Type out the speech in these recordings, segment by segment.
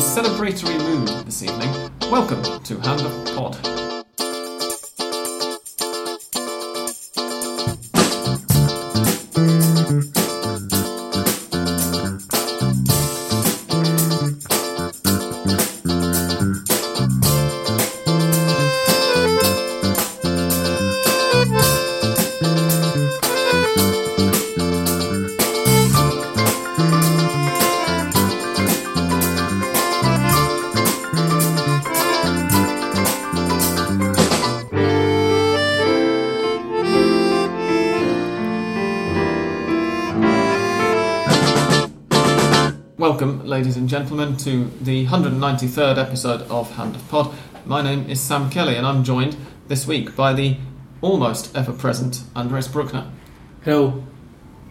celebratory mood this evening. Welcome to Hand of Pod. Gentlemen, to the 193rd episode of Hand of Pod. My name is Sam Kelly, and I'm joined this week by the almost ever present Andres Bruckner. Hello.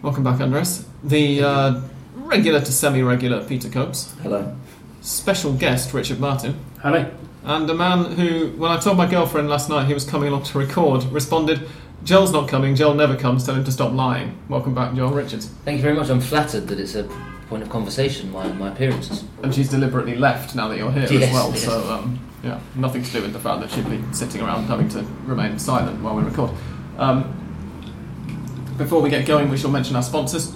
Welcome back, Andres. The uh, regular to semi regular Peter Coates, Hello. special guest Richard Martin, Hello. and a man who, when I told my girlfriend last night he was coming along to record, responded, Joel's not coming, Joel never comes, tell him to stop lying. Welcome back, Joel Richards. Thank you very much. I'm flattered that it's a point of conversation, my, my appearances. And she's deliberately left now that you're here as well. yes. So um, yeah, nothing to do with the fact that she'd be sitting around having to remain silent while we record. Um, before we get going, we shall mention our sponsors: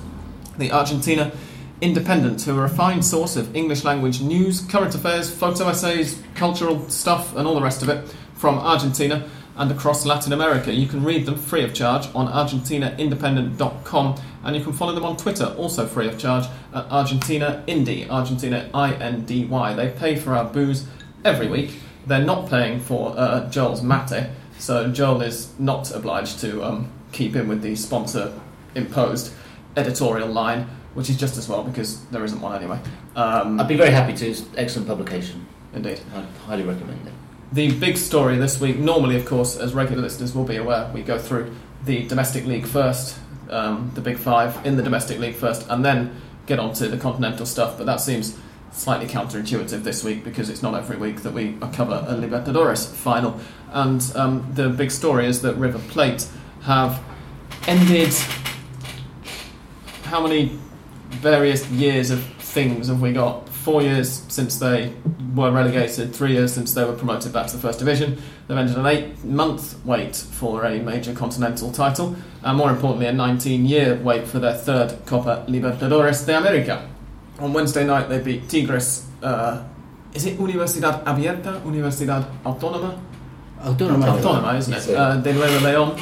the Argentina Independent, who are a fine source of English language news, current affairs, photo essays, cultural stuff, and all the rest of it from Argentina and across Latin America. You can read them free of charge on ArgentinaIndependent.com and you can follow them on Twitter, also free of charge, at Argentina Indy, Argentina I N D Y. They pay for our booze every week. They're not paying for uh, Joel's mate, so Joel is not obliged to um, keep in with the sponsor imposed editorial line, which is just as well because there isn't one anyway. Um, I'd be very happy to. It's excellent publication. indeed. I'd highly recommend it. The big story this week, normally, of course, as regular listeners will be aware, we go through the domestic league first, um, the big five in the domestic league first, and then get on to the continental stuff. But that seems slightly counterintuitive this week because it's not every week that we cover a Libertadores final. And um, the big story is that River Plate have ended. How many various years of things have we got? Four years since they were relegated, three years since they were promoted back to the first division. They've ended an eight month wait for a major continental title, and more importantly, a 19 year wait for their third Copa Libertadores de America. On Wednesday night, they beat Tigres. Uh, is it Universidad Abierta? Universidad Autónoma? Autónoma. Autónoma, isn't it? Uh, de Nuevo León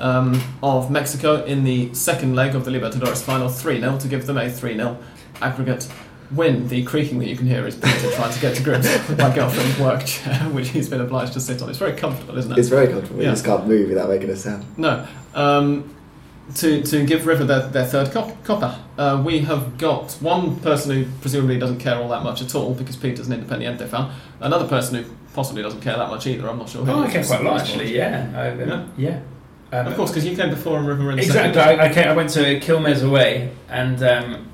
um, of Mexico in the second leg of the Libertadores final, 3 0 to give them a 3 0 aggregate win. The creaking that you can hear is Peter trying to get to grips with my girlfriend's work chair, which he's been obliged to sit on. It's very comfortable, isn't it? It's very comfortable. Yeah. You just can't move without making a sound. No. Um, to, to give River their, their third cop- Copa. Uh, we have got one person who presumably doesn't care all that much at all because Peter's an Independiente fan. Another person who possibly doesn't care that much either. I'm not sure. Oh, it I care is. quite a lot actually. Yeah, I've, Yeah. yeah, yeah. Um, Of course, because you came before and River in the Exactly. second. I, I, came, I went to Quilmes away and um,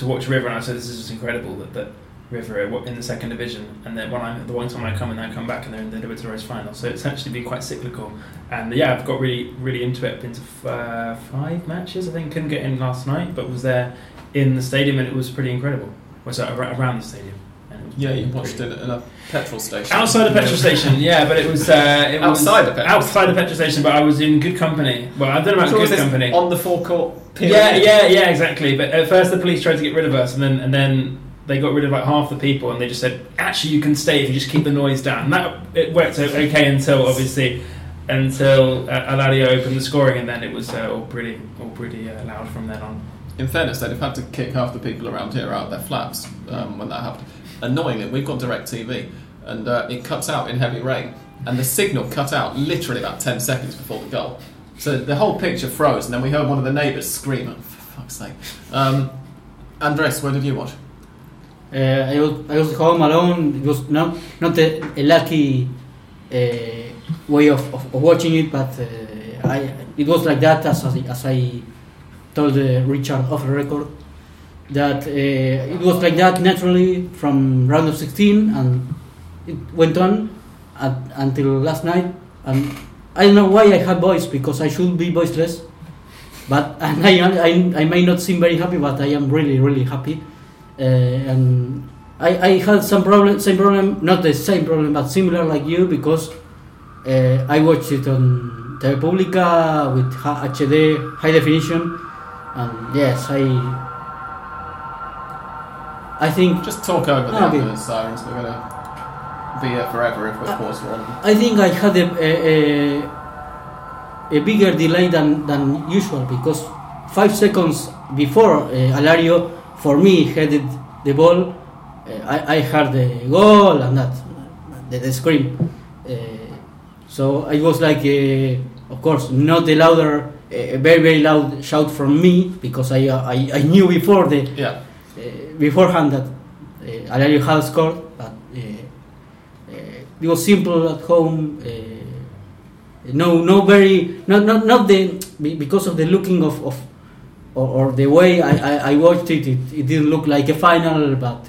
to watch River, and I said, "This is just incredible that, that River are in the second division." And then when I the one time I come and then I come back and they're in the Libertadores final, so it's actually been quite cyclical. And yeah, I've got really really into it. I've Been to f- uh, five matches. I think couldn't get in last night, but was there in the stadium, and it was pretty incredible. Was that around the stadium? And it was Yeah, you watched pretty- it a petrol station. Outside the petrol station, yeah, but it was uh, it was Outside the petrol outside the petrol station, but I was in good company. Well, I don't know about good company. on the forecourt. period? Yeah, yeah, yeah, exactly. But at first, the police tried to get rid of us, and then and then they got rid of like half the people, and they just said, "Actually, you can stay if you just keep the noise down." And that it worked okay until obviously until uh, Alario opened the scoring, and then it was uh, all pretty all pretty uh, loud from then on. In fairness, they'd have had to kick half the people around here out of their flats um, when that happened. Annoyingly, we've got DirecTV, and uh, it cuts out in heavy rain, and the signal cut out literally about 10 seconds before the goal. So the whole picture froze, and then we heard one of the neighbours scream, "Oh, for fuck's sake. Um, Andres, where did you watch? Uh, I, was, I was home alone. It was not not a, a lucky uh, way of, of, of watching it, but uh, I it was like that as as I, told uh, Richard off the record that uh, it was like that naturally from round of 16 and it went on at, until last night. And I don't know why I have voice because I should be voiceless. But and I, I, I may not seem very happy but I am really really happy. Uh, and I, I had some problem, same problem, not the same problem, but similar like you because uh, I watched it on Telepublica with HD high definition, and yes, I I think Just talk over the okay. sirens. We're to be here forever if we Uh, pause for. I think I had a, a, a, bigger delay than, than usual because five seconds before uh, Alario, for me, headed the ball, uh, I, I heard the goal and that, the, the scream. Uh, so it was like, uh, of course, not a louder, a very, very loud shout from me because I, uh, I, I knew before the, Yeah. Beforehand that uh, Alario had scored, but uh, uh, it was simple at home. Uh, no, no, very not not not the because of the looking of, of or, or the way I, I, I watched it, it, it didn't look like a final, but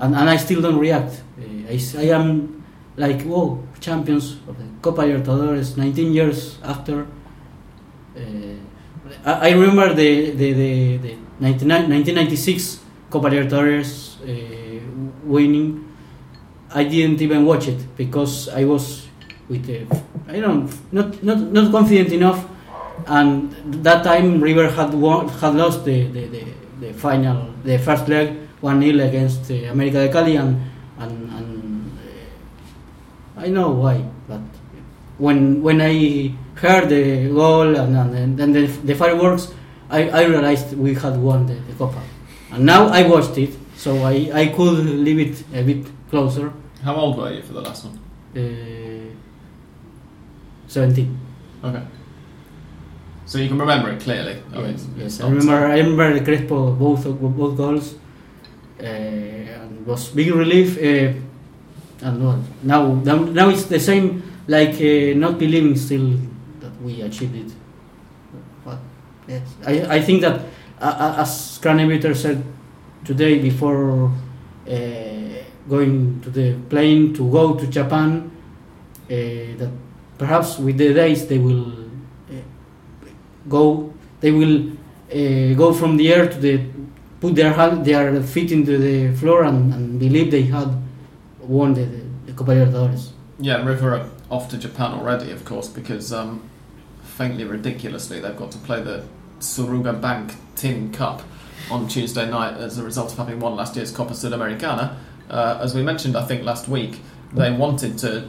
and, and I still don't react. I, I am like whoa champions of the Copa Libertadores, 19 years after. I, I remember the the, the, the 1996 Copa Libertadores uh, winning. I didn't even watch it because I was with uh, I don't not not not confident enough, and that time River had won, had lost the, the, the, the final the first leg one 0 against uh, America de Cali and and, and uh, I know why, but when when I heard the goal and, and then the, the fireworks, I, I realized we had won the, the Copa, and now I watched it, so I, I could leave it a bit closer. How old were you for the last one? Uh, Seventeen. Okay. So you can remember it clearly. I mean, yes, it's yes. I remember. I remember the Crespo both both goals, uh, and it was big relief. Uh, and well, now now it's the same. Like uh, not believing still we achieved it. But yes, I I think that uh, as Kranevitter said today before uh, going to the plane to go to Japan, uh, that perhaps with the days they will uh, go they will uh, go from the air to the put their hand their feet into the floor and, and believe they had won the, the, Copa Libertadores. Yeah, River off to Japan already, of course, because um, faintly ridiculously they've got to play the Suruga Bank Tin Cup on Tuesday night as a result of having won last year's Copa Sudamericana. Uh, as we mentioned, I think last week, they wanted to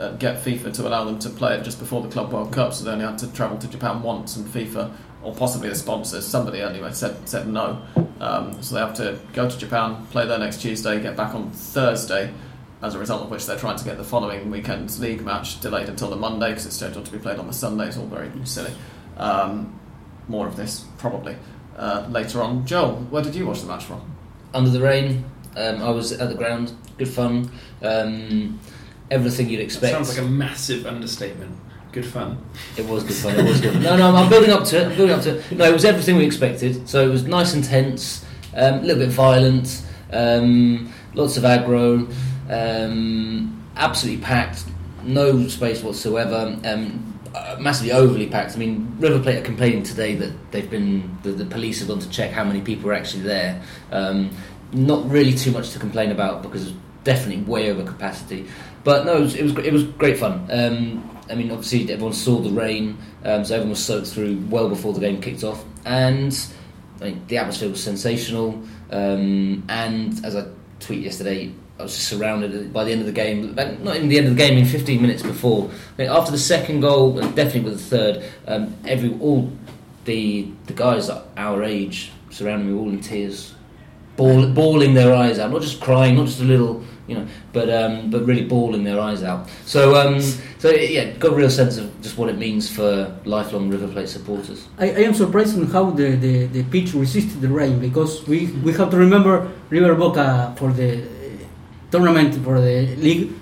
uh, get FIFA to allow them to play it just before the Club World Cup, so they only had to travel to Japan once, and FIFA, or possibly the sponsors, somebody anyway, said, said no. Um, so they have to go to Japan, play there next Tuesday, get back on Thursday, as a result of which they're trying to get the following weekend's league match delayed until the Monday because it's scheduled to be played on the Sunday. It's all very silly. Um, more of this probably uh, later on. Joel, where did you watch the match from? Under the rain, um, I was at the ground. Good fun. Um, everything you'd That expect. sounds like a massive understatement. Good fun. It was good fun. It was good. No, no, I'm building up to it. I'm building up to it. No, it was everything we expected. So it was nice and tense, um, a little bit violent, um, lots of aggro, um, absolutely packed, no space whatsoever. Um, uh, massively overly packed. I mean, River Plate are complaining today that they've been the, the police have gone to check how many people are actually there. Um, not really too much to complain about because it's definitely way over capacity. But no, it was it was, it was great fun. Um, I mean, obviously everyone saw the rain, um, so everyone was soaked through well before the game kicked off, and I mean, the atmosphere was sensational. Um, and as I tweeted yesterday, I was just surrounded by the end of the game. Not even the end of the game, in 15 minutes before. After the second goal, and definitely with the third, um, every all the the guys our age surrounding me, all in tears, bawl, bawling their eyes out, not just crying, not just a little, you know, but um, but really bawling their eyes out. So um, so yeah, got a real sense of just what it means for lifelong River Plate supporters. I, I am surprised on how the, the, the pitch resisted the rain because we, we have to remember River Boca for the tournament for the league.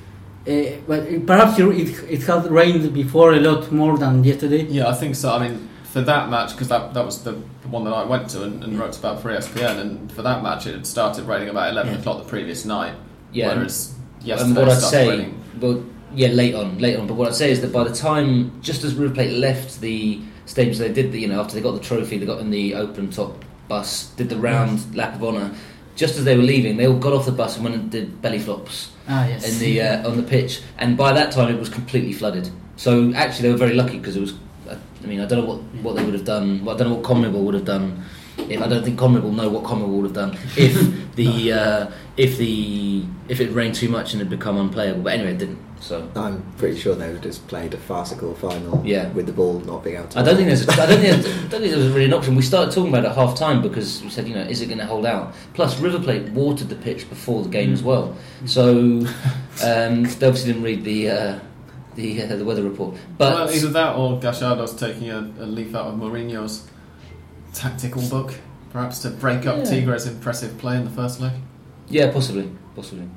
Uh, but perhaps it, it had rained before a lot more than yesterday. Yeah, I think so. I mean, for that match, because that, that was the one that I went to and, and wrote about for ESPN, and for that match, it had started raining about 11 Yeah. o'clock the previous night. Yeah, Whereas and yesterday what it I'd say, raining. well, yeah, late on, late on. But what I'd say is that by the time, just as River Plate left the stadium, so they did the, you know, after they got the trophy, they got in the open top bus, did the round lap of honour. Just as they were leaving, they all got off the bus and went and did belly flops Ah, yes. in the uh, on the pitch, and by that time it was completely flooded. So actually, they were very lucky because it was. uh, I mean, I don't know what, what they would have done. Well, I don't know what Conmebol would have done. If I don't think Conmebol know what Conmebol would have done if the uh, if the if it rained too much and had become unplayable. But anyway, it didn't. So I'm pretty sure they would have just played a farcical final Yeah. with the ball not being out. I don't think there's. A, I don't think. I don't think there was really an option. We started talking about it at half time because we said, you know, is it going to hold out? Plus, River Plate watered the pitch before the game as well, so um, they obviously didn't read the uh, the uh, the weather report. But well, either that or Gallardo's taking a, a leaf out of Mourinho's tactical book, perhaps to break up Yeah. Tigre's impressive play in the first leg. yeah, possibly, possibly.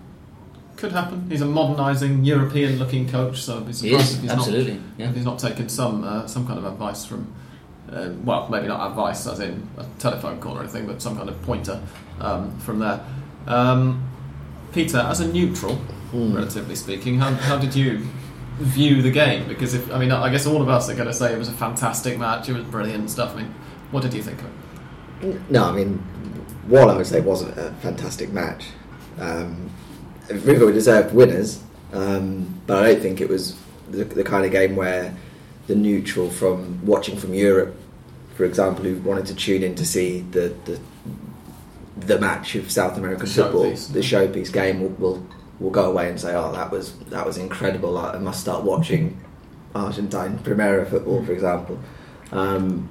Could happen. He's a modernising, European-looking coach, so I'd be surprised is if he's absolutely. not Yeah. if he's not taken some uh, some kind of advice from. Uh, well, maybe not advice as in a telephone call or anything, but some kind of pointer um, from there. Um, Peter, as a neutral, Hmm. relatively speaking, how, how did you view the game? Because if I mean, I guess all of us are going to say it was a fantastic match, it was brilliant stuff. I mean, what did you think of it? No, I mean, one I would say wasn't a fantastic match. Um, River deserved winners, um, but I don't think it was the, the kind of game where the neutral from watching from Europe, for example, who wanted to tune in to see the the, the match of South American The football, showpiece. the showpiece game, will, will will go away and say, "Oh, that was that was incredible. I must start watching Argentine Primera football, for example." Um,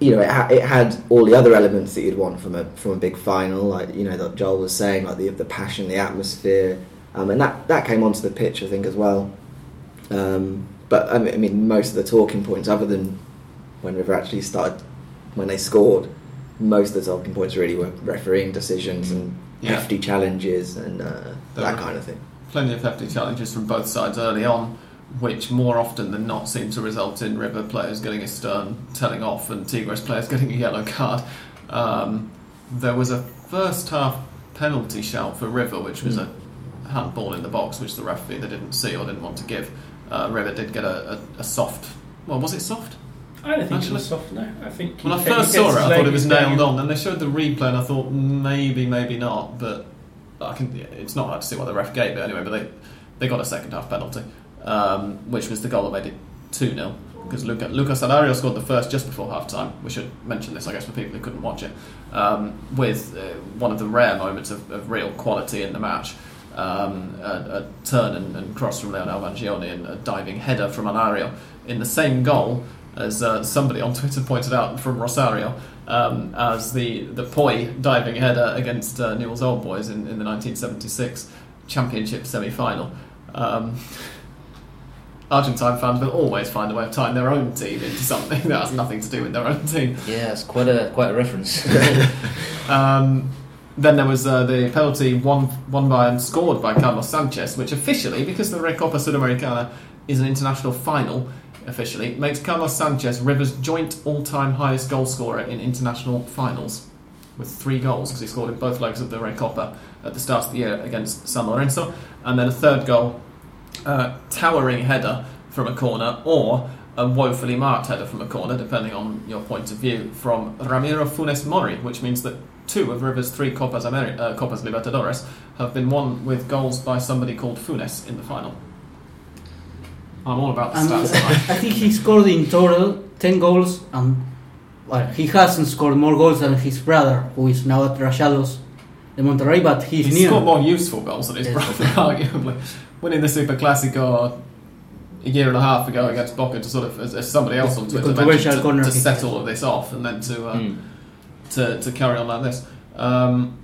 you know, it, ha- it had all the other elements that you'd want from a from a big final, like you know that Joel was saying, like the the passion, the atmosphere, um, and that that came onto the pitch, I think, as well. Um, but I mean, I mean, most of the talking points, other than when River actually started, when they scored, most of the talking points really were refereeing decisions and Yeah. hefty challenges and uh, that kind of thing. Plenty of hefty challenges from both sides early on, which more often than not seem to result in River players getting a stern telling off and Tigres players getting a yellow card. Um, there was a first half penalty shout for River, which was a handball in the box, which the referee either didn't see or didn't want to give. Uh, River did get a, a, a soft. Well, was it soft? I don't think it was soft. No, I think. When I first saw it, I thought it was nailed on. Then they showed the replay, and I thought maybe, maybe not. But I can. It's not hard to see why the ref gave it anyway. But they they got a second half penalty, um, which was the goal that made it two 0 because Luca, Lucas Alario scored the first just before half time. We should mention this, I guess, for people who couldn't watch it, um, with uh, one of the rare moments of, of real quality in the match. Um, a, a turn and, and cross from Leonel Vangioni and a diving header from Alario in the same goal as uh, somebody on Twitter pointed out from Rosario um, as the the Poy diving header against uh, Newell's Old Boys in, in the 1976 Championship semi-final. Um, Argentine fans will always find a way of tying their own team into something that has nothing to do with their own team. Yeah, it's quite a quite a reference. Um, then there was uh, the penalty won, won by and scored by Carlos Sanchez, which officially, because the Recopa Sudamericana is an international final, officially makes Carlos Sanchez Rivers' joint all-time highest goal scorer in international finals, with three goals because he scored in both legs of the Recopa at the start of the year against San Lorenzo, and then a third goal, uh, towering header from a corner or a woefully marked header from a corner, depending on your point of view, from Ramiro Funes Mori, which means that two of River's three Copas, Ameri- uh, Copas Libertadores have been won with goals by somebody called Funes in the final. I'm all about the And stats. I think he scored in total 10 goals, and well, he hasn't scored more goals than his brother, who is now at Rayados de Monterrey, but he's He's near. scored more useful goals than his Yes. brother, arguably. Winning the Super Classico a year and a half ago against Boca to sort of, as, as somebody else on Twitter mentioned, to, to set all of this off and then to, uh, Mm. to, to carry on like this. Um,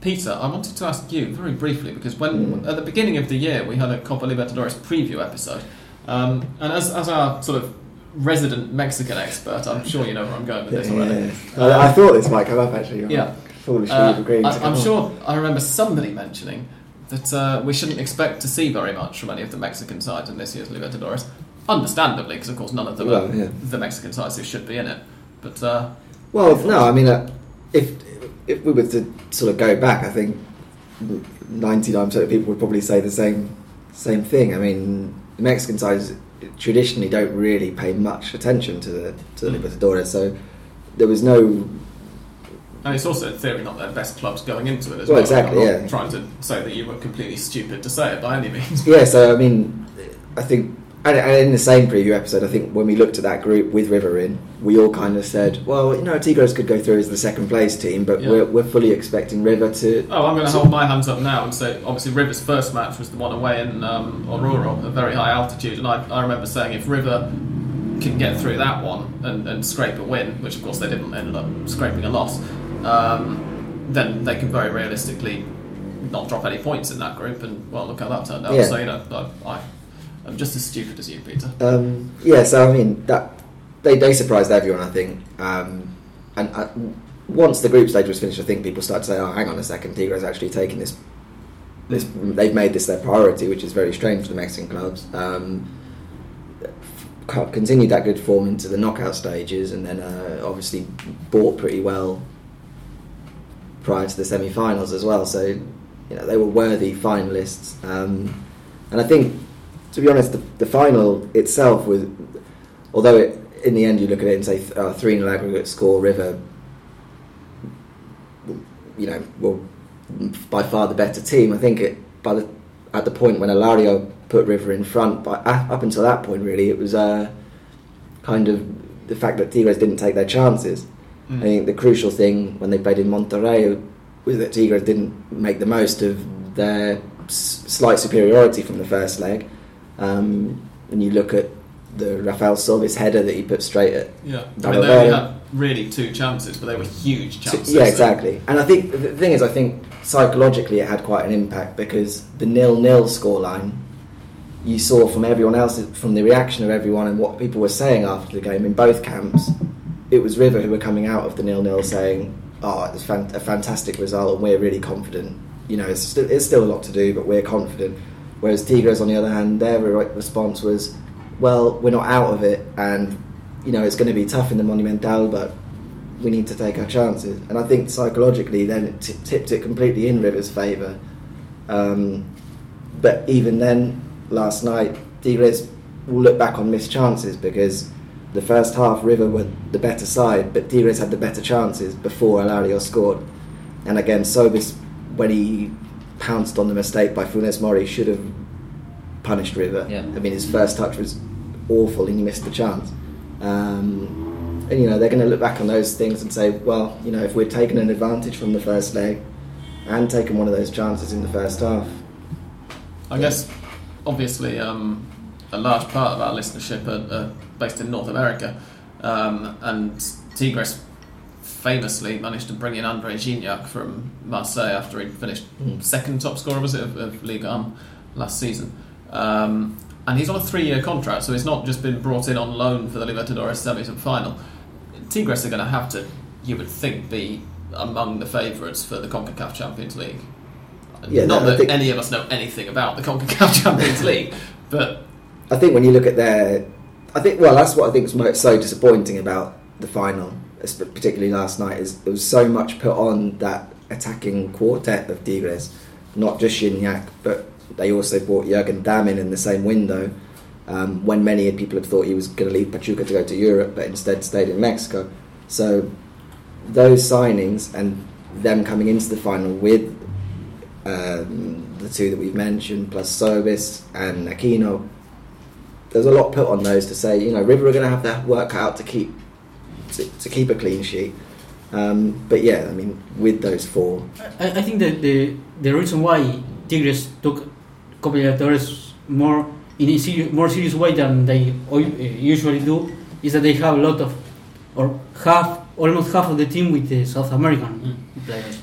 Peter, I wanted to ask you very briefly because when Mm. at the beginning of the year we had a Copa Libertadores preview episode, um, and as, as our sort of resident Mexican expert, I'm sure you know where I'm going with this already. Yeah. I, I thought this might come up actually. Yeah. Foolishly Uh, agreeing I, on. sure I remember somebody mentioning that uh, we shouldn't expect to see very much from any of the Mexican sides in this year's Libertadores. Understandably, because of course none of them Well, are yeah. the Mexican sides who should be in it. But uh, Well, no, I mean, uh, if if we were to sort of go back, I think ninety nine percent of people would probably say the same same thing. I mean, the Mexican sides traditionally don't really pay much attention to the to the Mm. Libertadores, so there was no And it's also, in theory, not their best clubs going into it as Well, well. exactly, I'm not yeah. trying to say that you were completely stupid to say it by any means. Yeah, so I mean, I think, and, in the same preview episode, I think when we looked at that group with River in, we all kind of said, well, you know, Tigres could go through as the second place team, but Yeah. we're, we're fully expecting River to. Oh, I'm going to hold my hands up now and say, obviously, River's first match was the one away in um, Aurora, a very high altitude, and I, I remember saying if River can get through that one and, and scrape a win, which of course they didn't, ended up scraping a loss, um, then they can very realistically not drop any points in that group, and well, look how that turned out. Yeah. So you know, I, I, I'm just as stupid as you, Peter. Um, yeah, so I mean, that they, they surprised everyone, I think. Um, and uh, once the group stage was finished, I think people started to say, oh, hang on a second, Tigres actually taking this. This, they've made this their priority, which is very strange for the Mexican clubs. Um, continued that good form into the knockout stages, and then uh, obviously bought pretty well prior to the semi-finals as well. So, you know, they were worthy finalists. Um, and I think, to be honest, the, the final itself was, although it, in the end you look at it and say uh, three 0 aggregate score, River, you know, were by far the better team. I think it by the at the point when Alario put River in front, but up up until that point, really, it was uh, kind of the fact that Tigres didn't take their chances. Mm. I think the crucial thing when they played in Monterrey was that Tigres didn't make the most of their s- slight superiority from the first leg. Um, when you look at the Rafael Sobis header that he put straight at Yeah, I mean, they only had really two chances, but they were huge chances. yeah, exactly. And I think the thing is, I think psychologically it had quite an impact because the nil-nil scoreline you saw from everyone else, from the reaction of everyone and what people were saying after the game in both camps. It was River who were coming out of the nil-nil saying, "Oh, it's fan- a fantastic result, and we're really confident. You know, it's still, it's still a lot to do, but we're confident." Whereas Tigres, on the other hand, their re- response was, "Well, we're not out of it, and you know it's going to be tough in the Monumental, but we need to take our chances. And I think psychologically, then it t- tipped it completely in River's favour. Um, but even then, last night, Tigres will look back on missed chances because the first half, River were the better side, but Tigres had the better chances before Alario scored. And again, Sobis, when he pounced on the mistake by Funes Mori, should have punished River. Yeah. I mean, his first touch was awful and he missed the chance. Um, and you know they're going to look back on those things and say, well, you know, if we'd taken an advantage from the first leg and taken one of those chances in the first half, I guess, obviously, um, a large part of our listenership are, are based in North America, um, and Tigres famously managed to bring in Andre Gignac from Marseille after he'd finished Mm. second top scorer, was it, of, of Ligue 1 last season. Um, and he's on a three-year contract, so he's not just been brought in on loan for the Libertadores semis and final. Tigres are going to have to, you would think, be among the favourites for the CONCACAF Champions League. Yeah, not no, that think- any of us know anything about the CONCACAF Champions League, but I think when you look at their, I think well, that's what I think mo- so disappointing about the final, particularly last night, is there was so much put on that attacking quartet of Tigres, not just Gignac, but they also brought Jurgen Damm in in the same window. Um, when many people had thought he was going to leave Pachuca to go to Europe, but instead stayed in Mexico. So those signings and them coming into the final with um, the two that we've mentioned, plus Sobis and Aquino, there's a lot put on those to say, you know, River are going to have that work cut out to keep to, to keep a clean sheet. Um, but yeah, I mean, with those four, I, I think that the the reason why Tigres took Copa Libertadores more in a serious, more serious way than they uh, usually do is that they have a lot of or half almost half of the team with the South American players.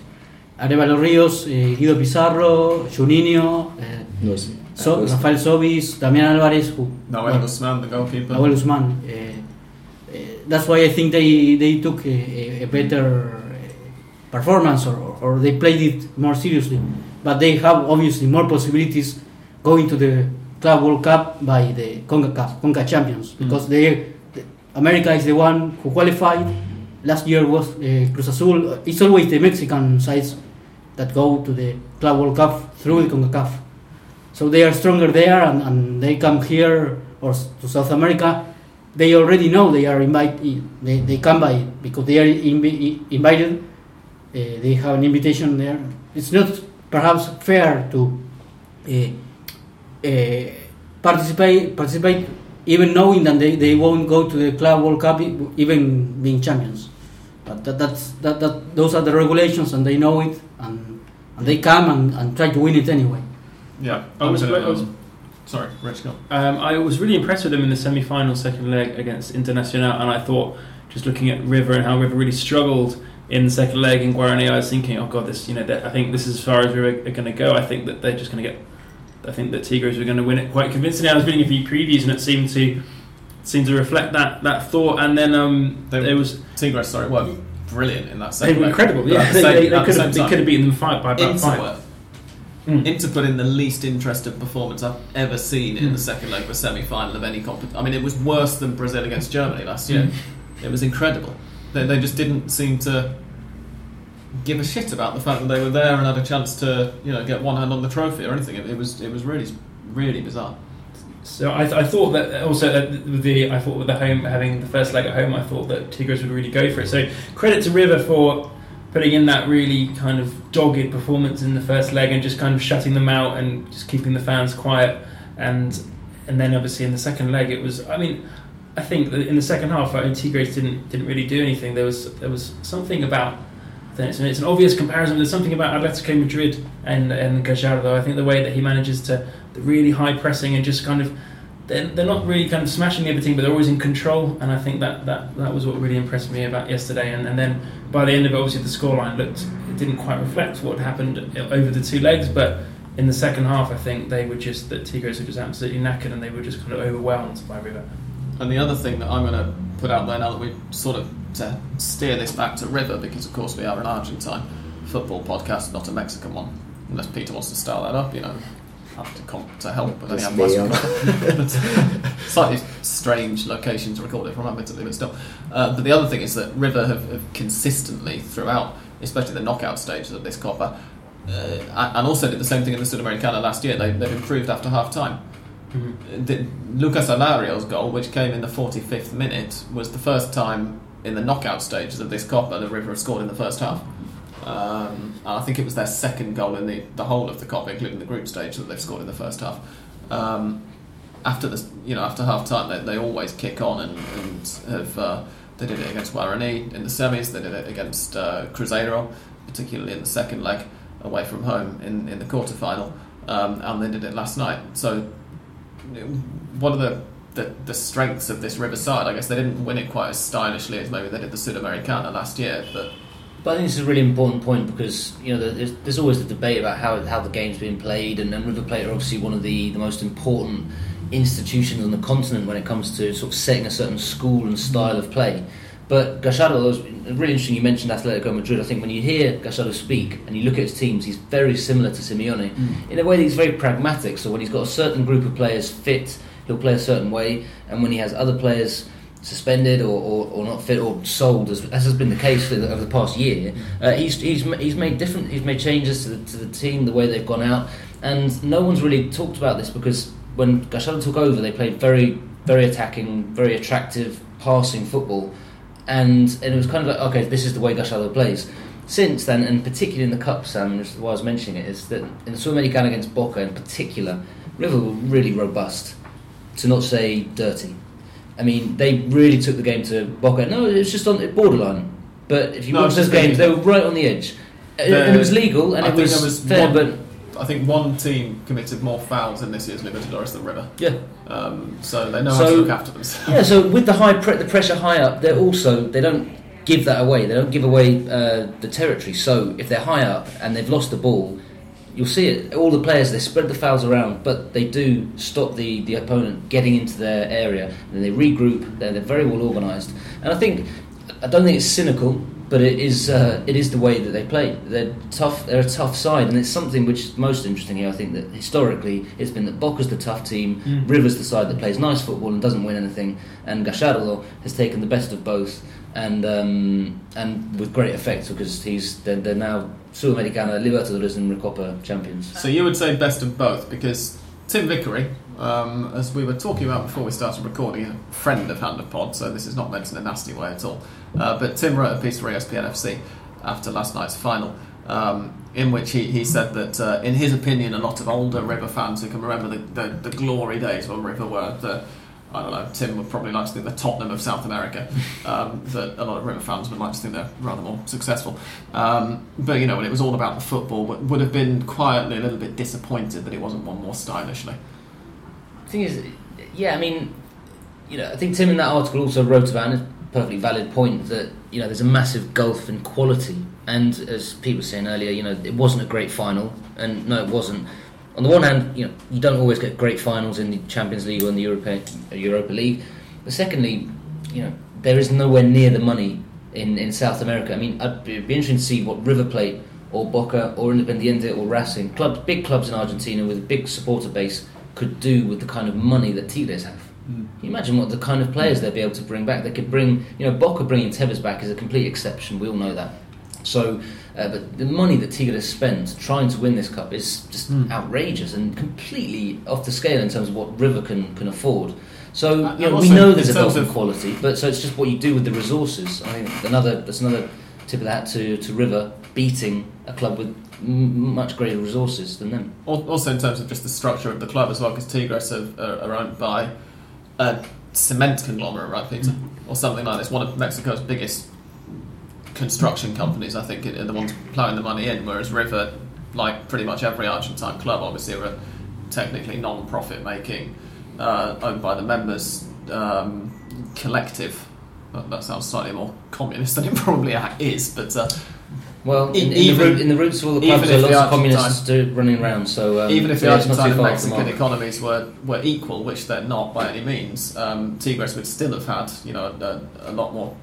Arevalo Rios, uh, Guido Pizarro, Juninho, uh, no, s- so, was- Rafael Sobis, Damián Álvarez, who Noel Guzman, the goalkeeper. Nahuel Guzman. Uh, uh, that's why I think they, they took a, a, a better uh, performance or, or they played it more seriously. But they have obviously more possibilities going to the Club World Cup by the CONCACAF, CONCA champions because they, the, America is the one who qualified. Last year was uh, Cruz Azul. It's always the Mexican sides that go to the Club World Cup through the CONCACAF. So they are stronger there, and, and they come here or to South America. They already know they are invited. They, they come by because they are invi- invited they have an invitation there. It's not perhaps fair to uh, uh, participate participate even knowing that they, they won't go to the club World Cup even being champions. But that, that's that, that those are the regulations and they know it and, and they come and, and try to win it anyway. Yeah, I was- I was- um, sorry, Rich. Go. Um, I was really impressed with them in the semi-final second leg against Internacional, and I thought, just looking at River and how River really struggled in the second leg in Guarani, I was thinking, oh god, this, you know, I think this is as far as River are going to go. I think that they're just going to get. I think that Tigres were going to win it quite convincingly. I was reading a few previews, and it seemed to seemed to reflect that that thought. And then um, They- there was Tigres, sorry, were brilliant in that they second were incredible. Yeah, they, they, they could have they could have beaten them five by about five. Mm. Inter put in the least interested performance I've ever seen in the second leg of a semi-final of any competition. I mean, it was worse than Brazil against Germany last year. It was incredible. They, they just didn't seem to give a shit about the fact that they were there and had a chance to, you know, get one hand on the trophy or anything. It, it was it was really really bizarre. So I, I thought that also uh, the I thought with the home having the first leg at home I thought that Tigres would really go for it. So credit to River for putting in that really kind of dogged performance in the first leg and just kind of shutting them out and just keeping the fans quiet and and then obviously in the second leg it was I mean I think that in the second half Tigres didn't didn't really do anything. There was there was something about it's, it's an obvious comparison. There's something about Atletico Madrid and and Gallardo. I think the way that he manages to really high pressing and just kind of they're, they're not really kind of smashing everything, but they're always in control. And I think that that, that was what really impressed me about yesterday. And, and then by the end of it, obviously the scoreline looked it didn't quite reflect what happened uh, over the two legs, but. In the second half, I think they were just that Tigres were just absolutely knackered, and they were just kind of overwhelmed by River. And the other thing that I'm going to put out there now that we sort of to steer this back to River, because of course we are an Argentine football podcast, not a Mexican one. Unless Peter wants to start that up, you know, to, com- to help with any Just advice. me on- Slightly strange location to record it from, admittedly, but still. Uh, but the other thing is that River have, have consistently throughout, especially the knockout stages of this Copa, uh, and also did the same thing in the Sudamericana last year. They, they've improved after half time. The, Lucas Alario's goal, which came in the 45th minute, was the first time in the knockout stages of this Copa that River have scored in the first half. Um, I think it was their second goal in the, the whole of the Copa, including the group stage, that they've scored in the first half. Um, after the you know after half time, they, they always kick on and, and have uh, they did it against Guarani in the semis. They did it against uh, Cruzeiro, particularly in the second leg away from home in, in the quarter final, um, and they did it last night. So what are the, the the strengths of this Riverside. I guess they didn't win it quite as stylishly as maybe they did the Sudamericana last year, but But I think this is a really important point because you know there's, there's always the debate about how, how the game's being played, and, and River Plate are obviously one of the, the most important institutions on the continent when it comes to sort of setting a certain school and style of play. But Gallardo, was really interesting. You mentioned Atletico Madrid. I think when you hear Gallardo speak and you look at his teams, he's very similar to Simeone mm. in a way that he's very pragmatic. So when he's got a certain group of players fit, he'll play a certain way, and when he has other players suspended or, or, or not fit or sold, as, as has been the case the, over the past year, uh, he's, he's he's made different. He's made changes to the, to the team, the way they've gone out, and no one's really talked about this because when Gallardo took over, they played very very attacking, very attractive passing football, and and it was kind of like okay, this is the way Gallardo plays. Since then, and particularly in the cup, Sam, which is why I was mentioning it, is that in the Sudamericana against Boca in particular, River were really robust, to not say dirty. I mean, they really took the game to Boca. No, it was just on the borderline. But if you No, watch those games, they were right on the edge, and, The- and it was legal and I it was, was fair. one- But I think one team committed more fouls in this year's Libertadores than River, yeah, um, so they know how to look after themselves. yeah. So with the high pre- the pressure high up, they're also they don't give that away. They don't give away uh, the territory. So if they're high up and they've lost the ball, you'll see it. All the players they spread the fouls around, but they do stop the, the opponent getting into their area. And they regroup. They're, they're very well organised. And I think I don't think it's cynical, but it is uh, it is the way that they play. They're tough. They're a tough side, and it's something which is most interesting here. I think that historically it's been that Boca's the tough team, Mm. Rivers the side that plays nice football and doesn't win anything, and Gallardo has taken the best of both. And um, and with great effect because he's they're, they're now Sudamericana, Libertadores, and Recopa champions. So you would say best of both because Tim Vickery, um, as we were talking about before we started recording, a friend of Hand of Pod, so this is not meant in a nasty way at all. Uh, but Tim wrote a piece for ESPN FC after last night's final, um, in which he, he said that, uh, in his opinion, a lot of older River fans who can remember the, the, the glory days when River were the I don't know, Tim would probably like to think the Tottenham of South America. Um, that a lot of River fans would like to think they're rather more successful. Um, but, you know, when it was all about the football, would would have been quietly a little bit disappointed that it wasn't one more stylishly. The thing is, yeah, I mean, you know, I think Tim in that article also wrote about a perfectly valid point that you know there's a massive gulf in quality, and as Pete was saying earlier, you know, it wasn't a great final, and no, it wasn't. On the one hand, you know, you don't always get great finals in the Champions League or in the Europa, uh, Europa League. But secondly, you know, there is nowhere near the money in, in South America. I mean, I'd be, it'd be interesting to see what River Plate or Boca or Independiente or Racing, clubs, big clubs in Argentina with a big supporter base, could do with the kind of money that Tigres have. Hmm. Can you imagine what the kind of players they'd be able to bring back? They could bring, you know, Boca bringing Tevez back is a complete exception. We all know that. So, uh, but the money that Tigres spent trying to win this cup is just Mm. outrageous and completely off the scale in terms of what River can, can afford. So Uh, you know, we know there's a in of- quality, but so it's just what you do with the resources. I think another that's another tip of the hat to, to River beating a club with m- much greater resources than them. Also, in terms of just the structure of the club as well, because Tigres are, are, are owned by a cement conglomerate, right, Peter? Or something like this. One of Mexico's biggest construction companies, I think, are the ones ploughing the money in, whereas River, like pretty much every Argentine club, obviously, are a technically non profit making, uh, owned by the members um, collective. That, sounds slightly more communist than it probably is, but uh, Well, in, in, even- the, root, in the roots of all the clubs, there are lots of communists do, running around. So um, even if the so it's not Argentine and Mexican economies were, were equal, which they're not by any means, um, Tigres would still have had you know a, a lot more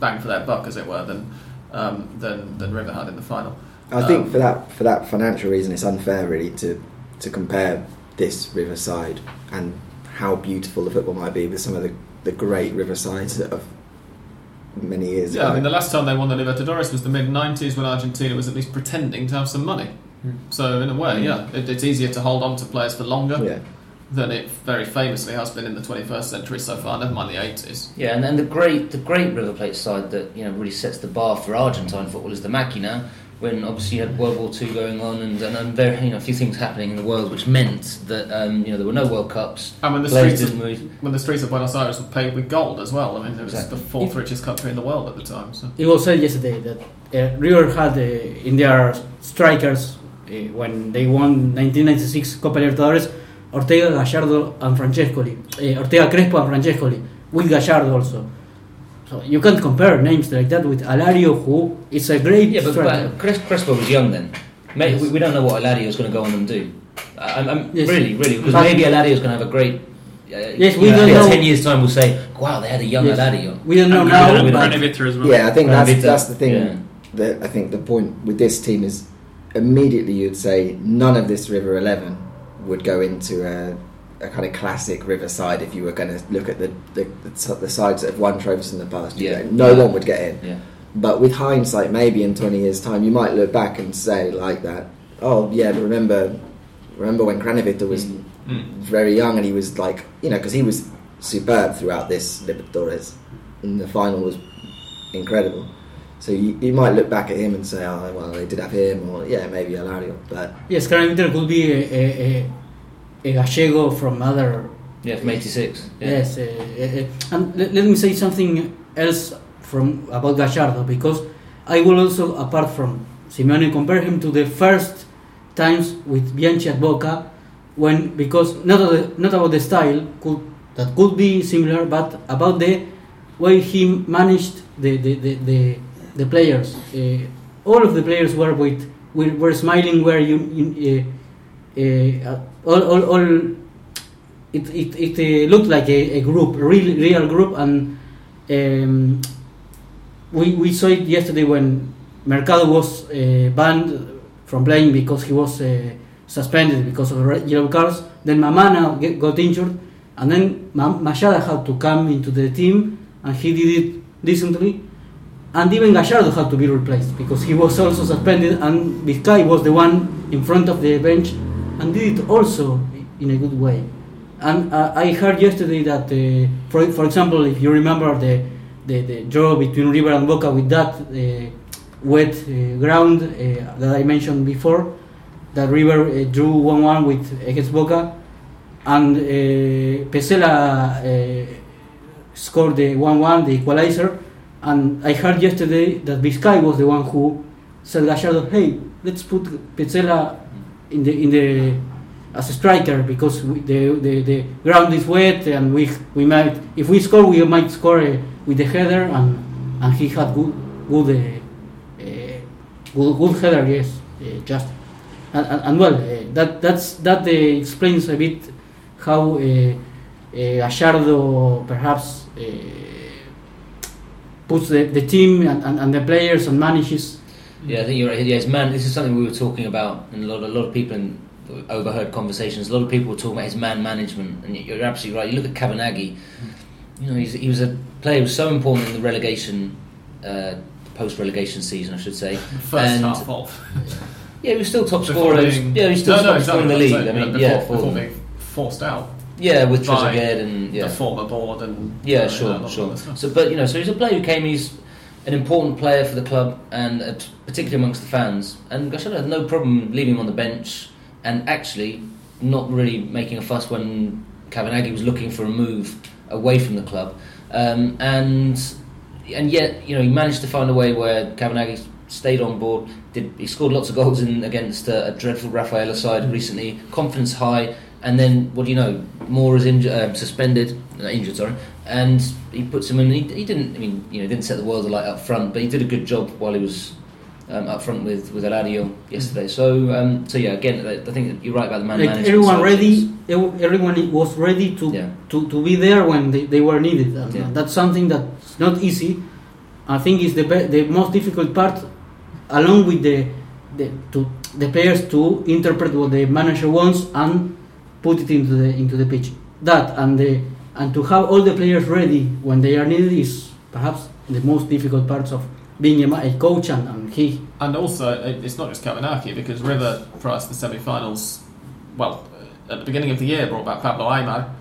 bang for their buck, as it were, than um, than, than River had in the final. I think Um, for that for that financial reason, it's unfair really to to compare this Riverside and how beautiful the football might be with some of the, the great Riversides of many years Yeah, ago. I mean the last time they won the Libertadores was the mid '90s when Argentina was at least pretending to have some money. Hmm. So in a way, yeah, it, it's easier to hold on to players for longer yeah. Than it very famously has been in the 21st century so far. Never mind the 80s. Yeah, and then the great the great River Plate side that you know really sets the bar for Argentine football is the Máquina. When obviously you had World War Two going on and, and, and there you know a few things happening in the world which meant that um, you know there were no World Cups. And when the streets of, move. when the streets of Buenos Aires were paved with gold as well. I mean, it was Exactly. the fourth richest country in the world at the time. So. It was said yesterday that uh, River had uh, in their strikers uh, when they won 1996 Copa Libertadores Ortega, Gallardo, and Francescoli. Uh, Ortega, Crespo, and Francescoli with Gallardo also. So you can't compare names like that with Alario, who is a great Yeah, but, striker. but Cres- Crespo was young then. Maybe, we, we don't know what Alario is going to go on and do. I, I'm, I'm Yes. really, really because But- maybe Alario is going to have a great. Uh, Yes, we know, don't in know. ten years' time, we'll say, "Wow, they had a young Yes. Alario." We don't know And now, Kranevitter- but Kranevitter as well. Yeah, I think that's that's the thing. yeah. That I think the point with this team is immediately you'd say none of this River Eleven would go into a, a kind of classic Riverside if you were going to look at the the, the, the sides that have won trophies in the past. You know, no one would get in. Yeah. But with hindsight, maybe in 20 years' time, you might look back and say like that. Oh yeah, but remember, remember when Kranevitter was Mm. very young and he was like, you know, because he was superb throughout this Libertadores, and the final was incredible. So you, you might look back at him and say, oh well, they did have him, or yeah, maybe Alario, but yes, Kranevitter could be a, a, a, a Gallego from other Yeah, from '86. Yeah. Yes, uh, uh, and let, let me say something else from about Gallardo because I will also, apart from Simeone, compare him to the first times with Bianchi at Boca, when because not of the, not about the style could that could be similar, but about the way he managed the the the, the, the players. Uh, all of the players were with were, were smiling, were you, you, uh, uh, all, all, all it it, it uh, looked like a, a group, a real real group, and um, we we saw it yesterday when Mercado was uh, banned from playing because he was uh, suspended because of yellow cards. Then Mamana get, got injured, and then Ma- Machada had to come into the team, and he did it decently. And even Gallardo had to be replaced because he was also suspended, and Biscay was the one in front of the bench and did it also in a good way. And uh, I heard yesterday that, uh, for for example, if you remember the, the, the draw between River and Boca with that uh, wet uh, ground uh, that I mentioned before. That River uh, drew 1-1 with against Boca, and Pezzella scored the 1-1, the equalizer. And I heard yesterday that Biscay was the one who said Gallardo, "Hey, let's put Pezzella in the in the as a striker because we, the, the the ground is wet and we we might if we score we might score uh, with the header. And and he had good good uh, uh, good, good header yes uh, just and, and, and well uh, that that's that uh, explains a bit how uh, perhaps puts the, the team and, and, and the players and manages Yeah, I think you're right. Yes, man. This is something we were talking about, and a lot, a lot of people in overheard conversations. A lot of people were talking about his man management, and you're absolutely right. You look at Cavenaghi. You know, he's, he was a player who was so important in the relegation, uh, post-relegation season, I should say. First And- half of. Yeah, he was still top Before scorer. Being- yeah, he was still no, no, top exactly scorer in the what I'm league. saying, I mean, before, yeah, before for, being forced out. Yeah, with Trezeguet and yeah, the former board and Yeah, uh, sure, sure. So, but you know, so he's a player who came. He's an important player for the club, and uh, particularly amongst the fans. And Gallardo had no problem leaving him on the bench, and actually not really making a fuss when Cavenaghi was looking for a move away from the club. Um, and and yet, you know, he managed to find a way where Cavenaghi stayed on board. Did he scored lots of goals in against a, a dreadful Rafaela side recently? Confidence high, and then what do you know? Mora is injured, um, suspended, uh, injured, sorry, and he puts him in. He, he didn't. I mean, you know, didn't set the world alight up front, but he did a good job while he was. Um, up front with with Alario yesterday, so um, so yeah. Again, I I think you're right about the man like everyone ready everyone was ready to Yeah. to, to be there when they, they were needed Yeah. that's something that's not easy i think is the be- the most difficult part along with the the to the players to interpret what the manager wants and put it into the into the pitch that and the and to have all the players ready when they are needed is perhaps the most difficult parts of being a, a coach and, and he And also, it's not just Cavenaghi because River, prior to the semi-finals, well, at the beginning of the year, brought back Pablo Aymar,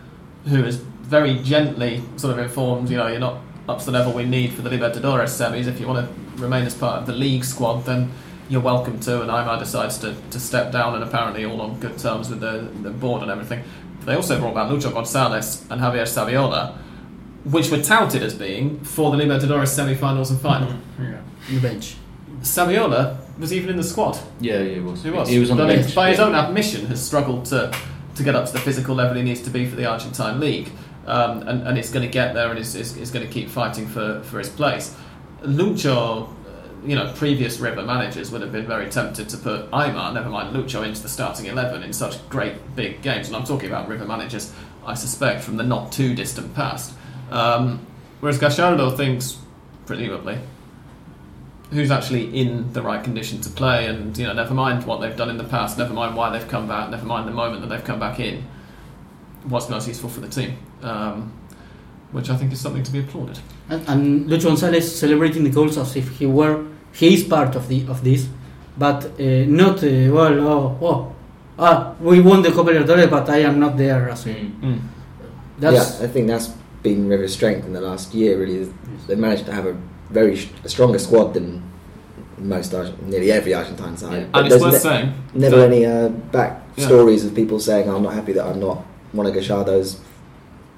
who is very gently sort of informed, you know, you're not up to the level we need for the Libertadores semis. If you want to remain as part of the league squad, then you're welcome to. And Aymar decides to, to step down, and apparently all on good terms with the, the board and everything. They also brought back Lucho Gonzalez and Javier Saviola, which were touted as being for the Libertadores semi-finals and final. Yeah. the bench Saviola was even in the squad. Yeah, yeah, he was. He was. He was on the bench. By his yeah. own admission, has struggled to to get up to the physical level he needs to be for the Argentine league, um, and and it's going to get there, and is is, is going to keep fighting for, for his place. Lucho, you know, previous River managers would have been very tempted to put Aymar, never mind Lucho, into the starting eleven in such great big games, and I'm talking about River managers, I suspect, from the not too distant past. Um, whereas Gallardo thinks, presumably, who's actually in the right condition to play, and you know, never mind what they've done in the past, never mind why they've come back, never mind the moment that they've come back in. What's most useful for the team, um, which I think is something to be applauded. And, and Lucho Gonzalez celebrating the goals as if he were he is part of the of this, but uh, not uh, well. Oh, oh, ah, we won the Copa Libertadores, but I am not there. As a, Mm. that's yeah, I think that's been River's strength in the last year. Really, they managed to have a very sh- a stronger squad than most, Argent- nearly every Argentine side. Yeah. And it's there's worth ne- saying never that- any uh, back Yeah. stories of people saying, "I'm not happy that I'm not one of Gallardo's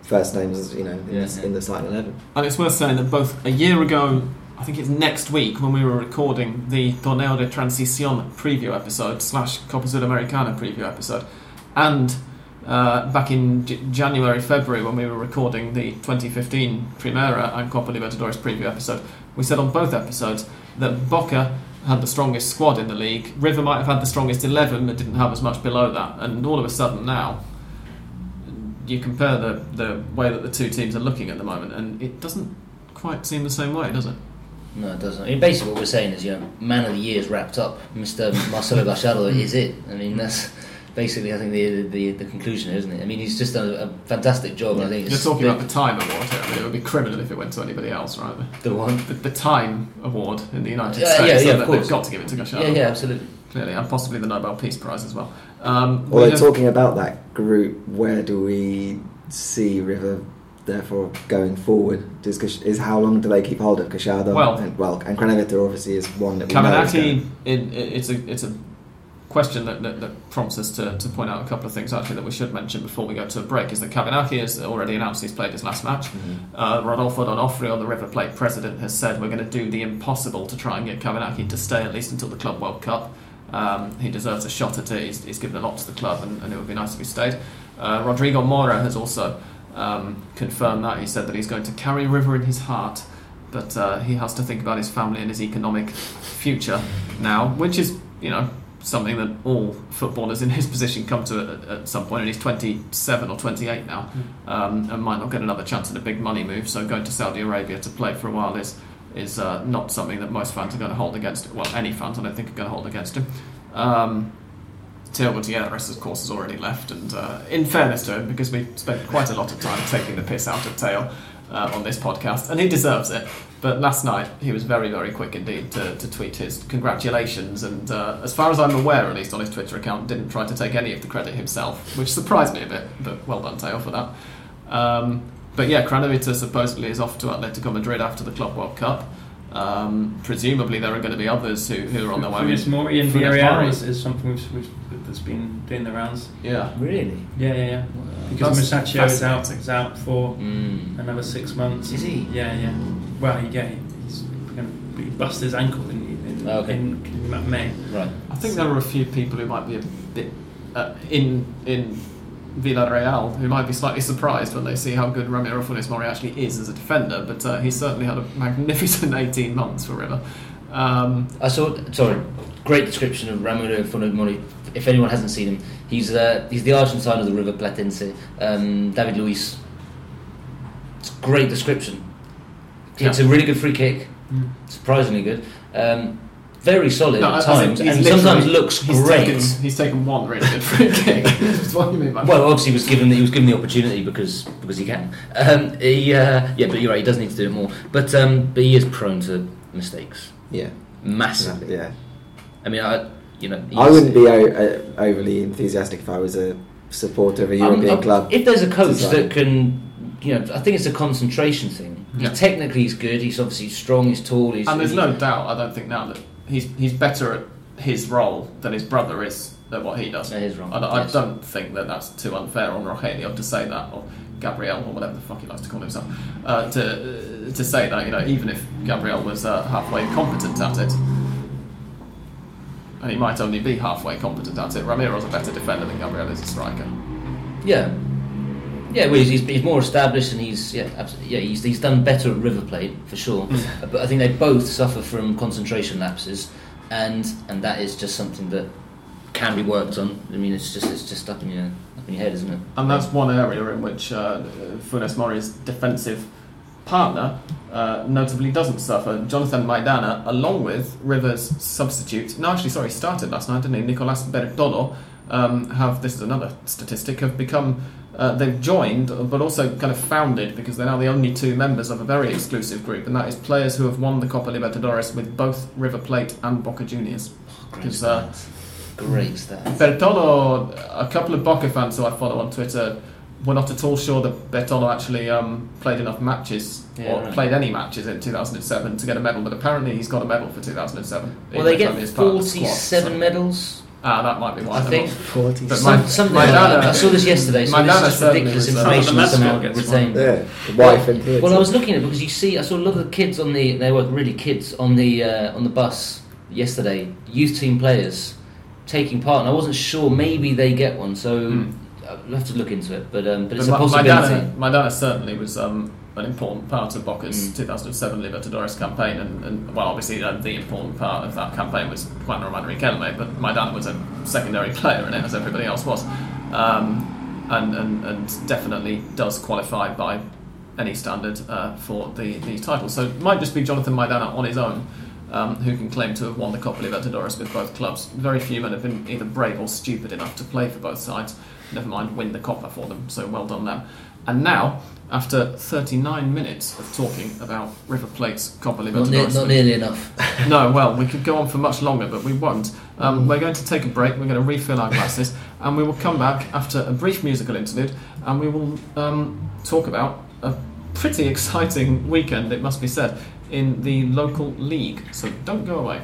first names." You know, in, Yeah, the, yeah. in the starting eleven. And it's worth saying that both a year ago, I think it's next week when we were recording the Torneo de Transición preview episode slash Copa Sudamericana preview episode, and uh, back in J- January, February when we were recording the 2015 Primera and Copa Libertadores preview episode, we said on both episodes that Boca had the strongest squad in the league. River might have had the strongest 11, but didn't have as much below that. And all of a sudden now, you compare the, the way that the two teams are looking at the moment, and it doesn't quite seem the same way, does it? No, it doesn't. I mean, basically, what we're saying is, you know, man of the year is wrapped up. Mr. Marcelo Gallardo is it. I mean, that's basically, I think, the the, the conclusion, isn't it? I mean, he's just done a, a fantastic job. and I think You're it's talking about the Time Award here. I mean, it would be criminal if it went to anybody else, right? the one. The, the Time Award in the United Yeah, States. yeah, so yeah, of course. They've got to give it to Gallardo. Yeah, yeah, absolutely. Clearly, and possibly the Nobel Peace Prize as well. Um, we Although have- talking about that group, where do we see River therefore going forward is, is how long do they keep hold of Cachado? Well- and, well, and Kranevitter obviously is one that we know Cavenaghi, going- it, it, it's a it's a question that, that, that prompts us to, to point out a couple of things actually that we should mention before we go to a break. Is that Cavenaghi has already announced he's played his last match. Uh, Rodolfo D'Onofrio, the River Plate president, has said we're going to do the impossible to try and get Cavenaghi to stay at least until the Club World Cup. Um, he deserves a shot at it. He's, he's given a lot to the club, and, and it would be nice if he stayed. Uh, Rodrigo Mora has also um, confirmed that. He said that he's going to carry River in his heart, but uh, he has to think about his family and his economic future now, which is, you know, something that all footballers in his position come to at, at some point. And he's 27 or 28 now, um, and might not get another chance at a big money move. So going to Saudi Arabia to play for a while is is uh, not something that most fans are going to hold against. Him. Well, any fans I don't think are going to hold against him. Um, Teo Gutierrez, of course, has already left, and uh, in fairness to him, because we spent quite a lot of time taking the piss out of Teo uh, on this podcast, and he deserves it. But last night, he was very, very quick indeed to, to tweet his congratulations, and uh, as far as I'm aware, at least on his Twitter account, didn't try to take any of the credit himself, which surprised me a bit, but well done, Teo, for that. Um, but yeah, Kranevitter supposedly is off to Atletico Madrid after the Club World Cup. Um, presumably, there are going to be others who, who are on their way. Funes Mori and Villarreal is, is something we've, we've, that's been doing the rounds. Yeah. Really? Yeah, yeah, yeah. Because That's Musacchio is out, is out for Mm. another six months. Is he? Yeah, yeah. Well, yeah, he's going to he busted his ankle in, in, Oh, okay. in, in May. Right. I think there are a few people who might be a bit uh, in in Villarreal who might be slightly surprised when they see how good Ramiro Funes Mori actually is as a defender. But uh, he's certainly had a magnificent 18 months for River. Um, I saw. Sorry, great description of Ramiro Funes Mori. If anyone hasn't seen him, he's uh, he's the Argentine of the River Platense. Um, David Luiz. It's a great description. It's a really good free kick, Mm. surprisingly good. Um, very solid no, at as- as in times, and sometimes looks he's great. Taken, he's taken one really good free kick. That's what you mean by Well, obviously, he was given the, he was given the opportunity because because he can. Um, he, uh, yeah, but you're right. He does need to do it more. But um, but he is prone to mistakes, yeah, massively. yeah. I mean, I you know I wouldn't be o- overly enthusiastic if I was a supporter of a European club. If there's a coach Design. that can, you know, I think it's a concentration thing. Yeah. Technically, he's good. He's obviously strong. He's tall. He's, And there's he- no doubt, I don't think now that he's he's better at his role than his brother is at what he does. No, he's wrong. I, don't- I Yes. don't think that that's too unfair on Rogelio to say that, or Gabriel, or whatever the fuck he likes to call himself, uh, to uh, to say that. You know, even if Gabriel was uh, halfway competent at it, and he might only be halfway competent at it, Ramiro's a better defender than Gabriel is a striker. Yeah. Yeah, well, he's, he's, he's more established and he's yeah, absolutely, yeah, he's, he's done better at River Plate for sure. Uh, But I think they both suffer from concentration lapses, and and that is just something that can be worked on. I mean, it's just it's just up in your up in your head, isn't it? And that's one area in which uh, Funes Mori's defensive partner uh, notably doesn't suffer. Jonathan Maidana, along with Rivers' substitute, no, actually, sorry, started last night, didn't he? Nicolas Bertolo, um, have, this is another statistic, have become, uh, they've joined, but also kind of founded, because they're now the only two members of a very exclusive group, and that is players who have won the Copa Libertadores with both River Plate and Boca Juniors. Great Because, stats. Great stats. Bertolo, a couple of Boca fans who I follow on Twitter were not at all sure that Bertolo actually um, played enough matches Yeah, or right. played any matches in 2007 to get a medal, but apparently he's got a medal for 2007. Well, they get though he's part of the squad, forty-seven so- medals. Ah, that might be why. I think. not- Forty. But Some, my- something my like that. dad, uh, I saw this yesterday. So my this dad is just ridiculous uh, information the that's somehow mascot gets retained. Yeah, the wife and kids. Well, I was looking at it because you see, I saw a lot of the kids on the. They were really kids on the uh, on the bus yesterday. Youth team players taking part, and I wasn't sure. Maybe they get one, so Hmm. I'll have to look into it. But um, but it's a But my, my, possibility. dad, my dad certainly was um, an important part of Boca's Mm. 2007 Libertadores campaign, and, and well, obviously uh, the important part of that campaign was Juan Roman Riquelme, but my dad was a secondary player in it, as everybody else was, um, and, and, and definitely does qualify by any standard uh, for the, the title. So it might just be Jonathan Maidana on his own. Um, who can claim to have won the Copa Libertadores with both clubs? Very few men have been either brave or stupid enough to play for both sides never mind win the Copa for them. So well done them. And now, after 39 minutes of talking about River Plate's Copa Not, near, Libertadores, not nearly enough. no, well, we could go on for much longer, but we won't. Um, we're going to take a break. We're going to refill our glasses, and we will come back after a brief musical interlude, and we will um, talk about a pretty exciting weekend, it must be said, in the local league. So don't go away.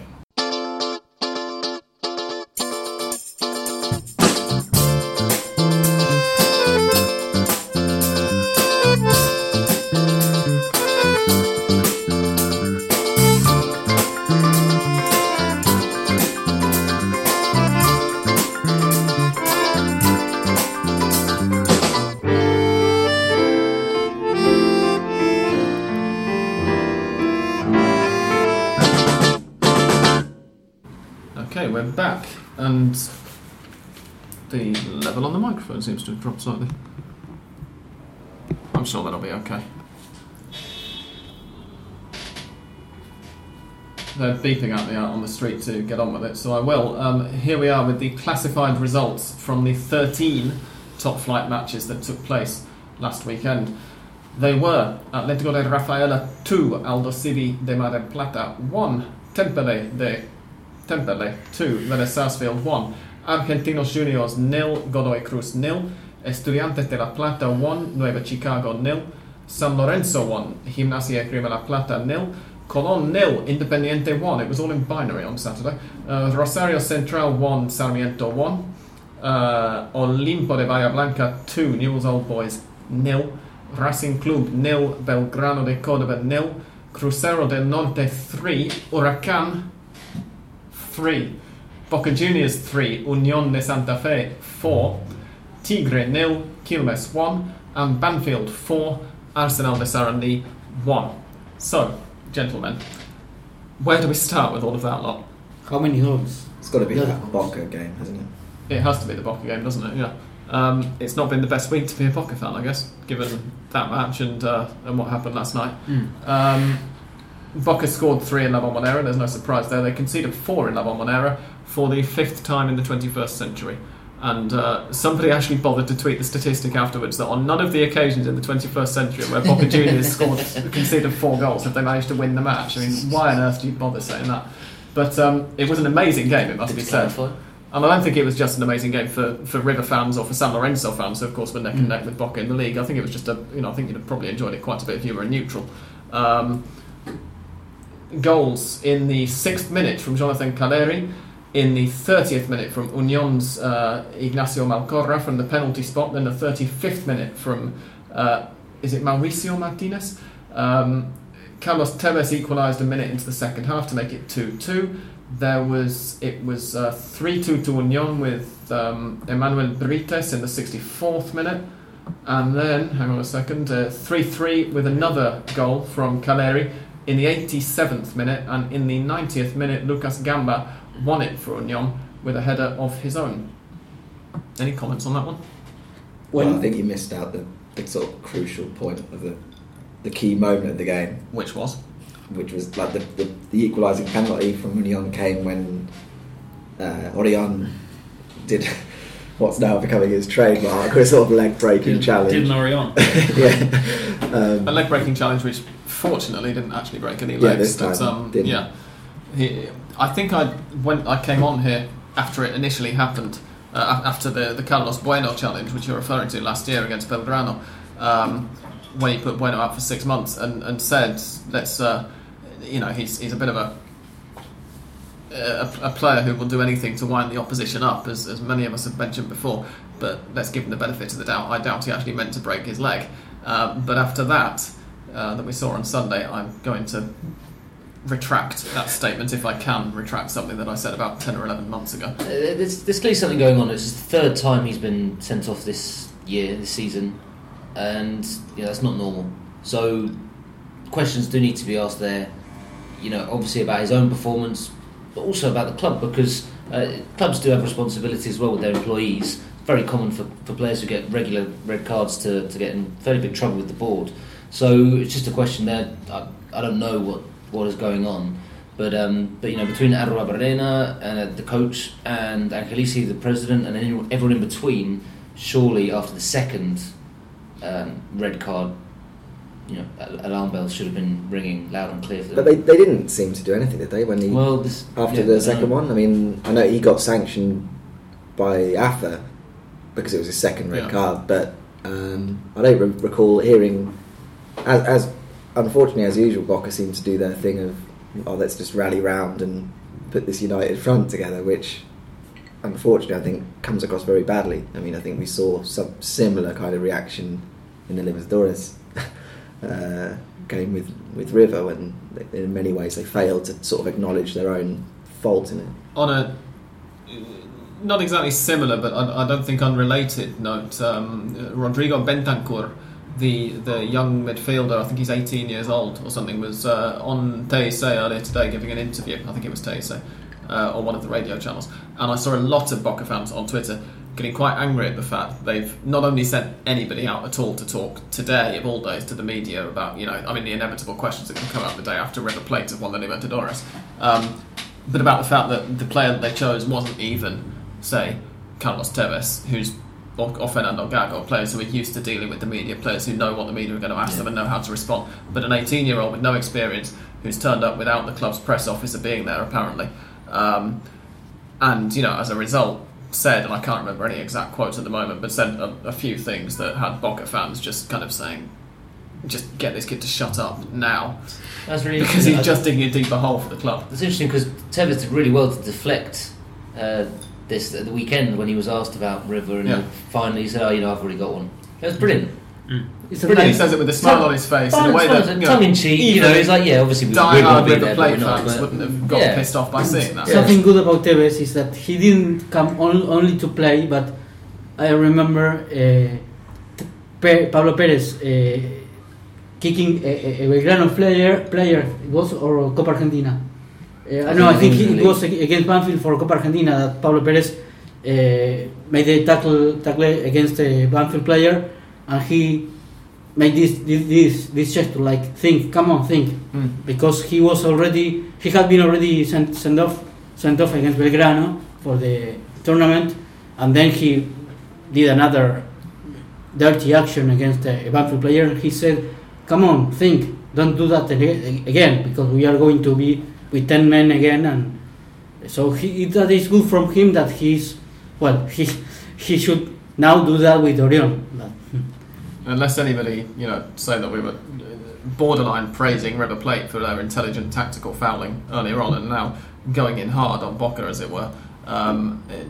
Microphone seems to have dropped slightly. I'm sure that'll be okay. They're beeping at me out on the street to get on with it, so I will. Um, here we are with the classified results from the 13 top flight matches that took place last weekend. They were Atletico de Rafaela 2, Aldosivi de Mar del Plata 1, Temperley de Temperley 2, Vélez Sarsfield 1, Argentinos Juniors 0, Godoy Cruz 0, Estudiantes de La Plata 1, Nueva Chicago 0, San Lorenzo 1, Gimnasia Grima La Plata 0, Colón 0, Independiente 1, it was all in binary on Saturday, uh, Rosario Central 1, Sarmiento 1, uh, Olimpo de Bahia Blanca 2, Newell's Old Boys 0, Racing Club 0, Belgrano de Córdoba 0, Crucero del Norte 3, Huracán 3, Boca Juniors 3, Unión de Santa Fe 4, Tigre 0, Quilmes 1, and Banfield 4, Arsenal de Sarandí 1. So, gentlemen, where do we start with all of that lot? How many goals? It's got to be Yeah. that Boca game, hasn't it? It has to be the Boca game, doesn't it? Yeah. Um, it's not been the best week to be a Boca fan, I guess, given that match and uh, and what happened last night. Um, Boca scored three in La Bombonera. There's no surprise there. They conceded four in La Bombonera for the fifth time in the 21st century. And uh, somebody actually bothered to tweet the statistic afterwards that on none of the occasions in the 21st century where Boca Juniors scored conceded four goals have they managed to win the match. I mean, why on earth do you bother saying that? But um, it was an amazing game, it must be To said. And I don't think it was just an amazing game for, for River fans or for San Lorenzo fans, who of course were neck and Mm. neck with Boca in the league. I think it was just a, you know, I think you'd have probably enjoyed it quite a bit if you were a neutral. Um, goals in the sixth minute from Jonathan Calleri, in the 30th minute from Union's uh, Ignacio Malcorra from the penalty spot, then the 35th minute from, uh, is it Mauricio Martinez? Um, Carlos Tevez equalised a minute into the second half to make it 2 2. There was it was uh, three two to Union with um, Emmanuel Brites in the 64th minute, and then hang on a second, uh, three three with another goal from Calleri in the 87th minute, and in the 90th minute, Lucas Gamba won it for Union with a header of his own. Any comments on that one? Well, When- I think you missed out the, the sort of crucial point of the the key moment of the game, Which was which was like the, the, the equalising penalty from Union came when uh, Orion did what's now becoming his trademark, a sort of leg breaking challenge. did Lorient. yeah. Um, a leg breaking challenge, which fortunately didn't actually break any legs. Yeah, legs. this but, time um, didn't. yeah, he, I think I when I came on here after it initially happened, uh, after the the Carlos Bueno challenge, which you're referring to last year against Belgrano, um, when he put Bueno out for six months and, and said, let's, uh, you know, he's he's a bit of a a, a player who will do anything to wind the opposition up, as, as many of us have mentioned before. But let's give him the benefit of the doubt. I doubt he actually meant to break his leg. Uh, but after that, uh, that we saw on Sunday, I'm going to retract that statement if I can retract something that I said about 10 or 11 months ago. Uh, There's, there's clearly something going on. It's the third time he's been sent off this year, this season, and that's not normal. So questions do need to be asked there. You know, obviously about his own performance, but also about the club because uh, clubs do have responsibility as well with their employees. Very common for, for players who get regular red cards to, to get in fairly big trouble with the board. So it's just a question there. I, I don't know what, what is going on. But um, but you know between Arruabarrena and uh, the coach and Angelici, the president, and anyone, everyone in between, surely after the second um, red card, you know alarm bells should have been ringing loud and clear for them. but they, they didn't seem to do anything, did they? When he well, this, after yeah, the second know. one, I mean, I know he got sanctioned by AFA because it was his second red Yeah. card, but um, I don't re- recall hearing as, as unfortunately as usual, Boca seem to do their thing of oh let's just rally round and put this united front together, which unfortunately I think comes across very badly. I mean I think we saw some similar kind of reaction in the Libertadores uh, game with with River when in many ways they failed to sort of acknowledge their own fault in it. on a not exactly similar, but I, I don't think unrelated note, um, Rodrigo Bentancur, the the young midfielder, I think he's 18 years old or something, was uh, on TyC earlier today giving an interview. I think it was TyC uh, on one of the radio channels, and I saw a lot of Boca fans on Twitter getting quite angry at the fact they've not only sent anybody out at all to talk today of all days to the media about you know I mean the inevitable questions that can come out the day after River Plate have won the Libertadores. Um, but about the fact that the player that they chose wasn't even, say, Carlos Tevez, who's or, or Fernando Gago, players who are used to dealing with the media, players who know what the media are going to ask them and know how to respond. But an 18 year old with no experience who's turned up without the club's press officer being there, apparently. Um, and, you know, as a result, said, and I can't remember any exact quotes at the moment, but said a, a few things that had Boca fans just kind of saying, just get this kid to shut up now That's really because he's just digging a deeper hole for the club. It's interesting because Tevez did really well to deflect uh, this at the weekend when he was asked about River, and Yeah. he finally he said, "Oh, you know, I've already got one." It was brilliant. It's a Brilliant. He says it with a smile Tongue- on his face in a way that you tongue know, in cheek, you know, it's like, yeah, obviously we, we're die going hard to be River there, but Plate we're not. fans wouldn't have got Yeah. pissed off by seeing that. Yeah. Something good about Tevez is that he didn't come on, only to play, but I remember uh, Pe- Pablo Perez uh, kicking a, a, a Belgrano player, player was or Copa Argentina. Uh, no, I think he- it was against Banfield for Copa Argentina that Pablo Perez uh, made the tackle tackle against a Banfield player, and he made this this this, this gesture like think, come on, think Mm. because he was already he had been already sent, sent off sent off against Belgrano for the tournament, and then he did another dirty action against a Banfield player. He said, "Come on, think, don't do that again because we are going to be with ten men again." And so he, that is good from him that he's well he he should now do that with Orion. But, hmm. Unless anybody, you know, say that we were borderline praising River Plate for their intelligent tactical fouling earlier on, and now going in hard on Boca, as it were. Um, eh,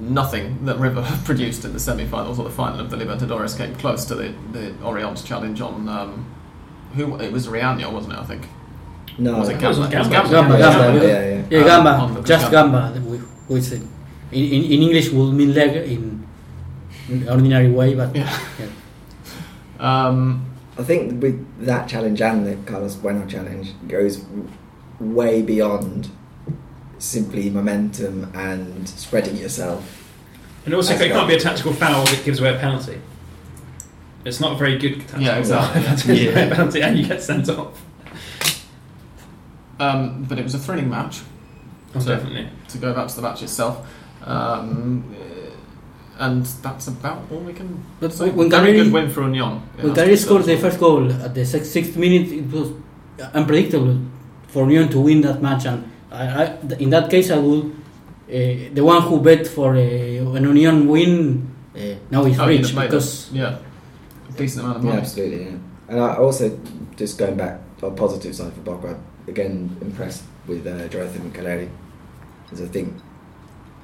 nothing that River produced in the semi-finals or the final of the Libertadores came close to the, the Orion's challenge on um, who it was Riaño, wasn't it? I think. No, Was it It was Gamba? Gamba. Gamba, yeah, Gamba. yeah, yeah. Yeah, Um, Gamba, on- just Gamba. Gamba, wh- which in, in, in English will mean leg in, in ordinary way, but Yeah. Um, I think with that challenge and the Carlos Bueno challenge goes way beyond simply momentum and spreading yourself. And also, That's it can't right. be a tactical foul that gives away a penalty. It's not a very good tactical Yeah, exactly. foul. That's gives a penalty, and you get sent off. Um, but it was a thrilling match. Oh, So- definitely. to go back to the match itself. Um, and that's about all we can But say. when Very Calleri- good win for Union. It when has to Calleri be scored said. the first goal at the six- sixth minute, it was unpredictable for Union to win that match. And I, I, in that case, I would uh, the one who bet for uh, an Union win uh, now is Oh, rich because a, yeah, a decent amount of Yeah, absolutely. Yeah. And I also just going back on the positive side for Boca, again impressed with uh, Jonathan Calleri, as I think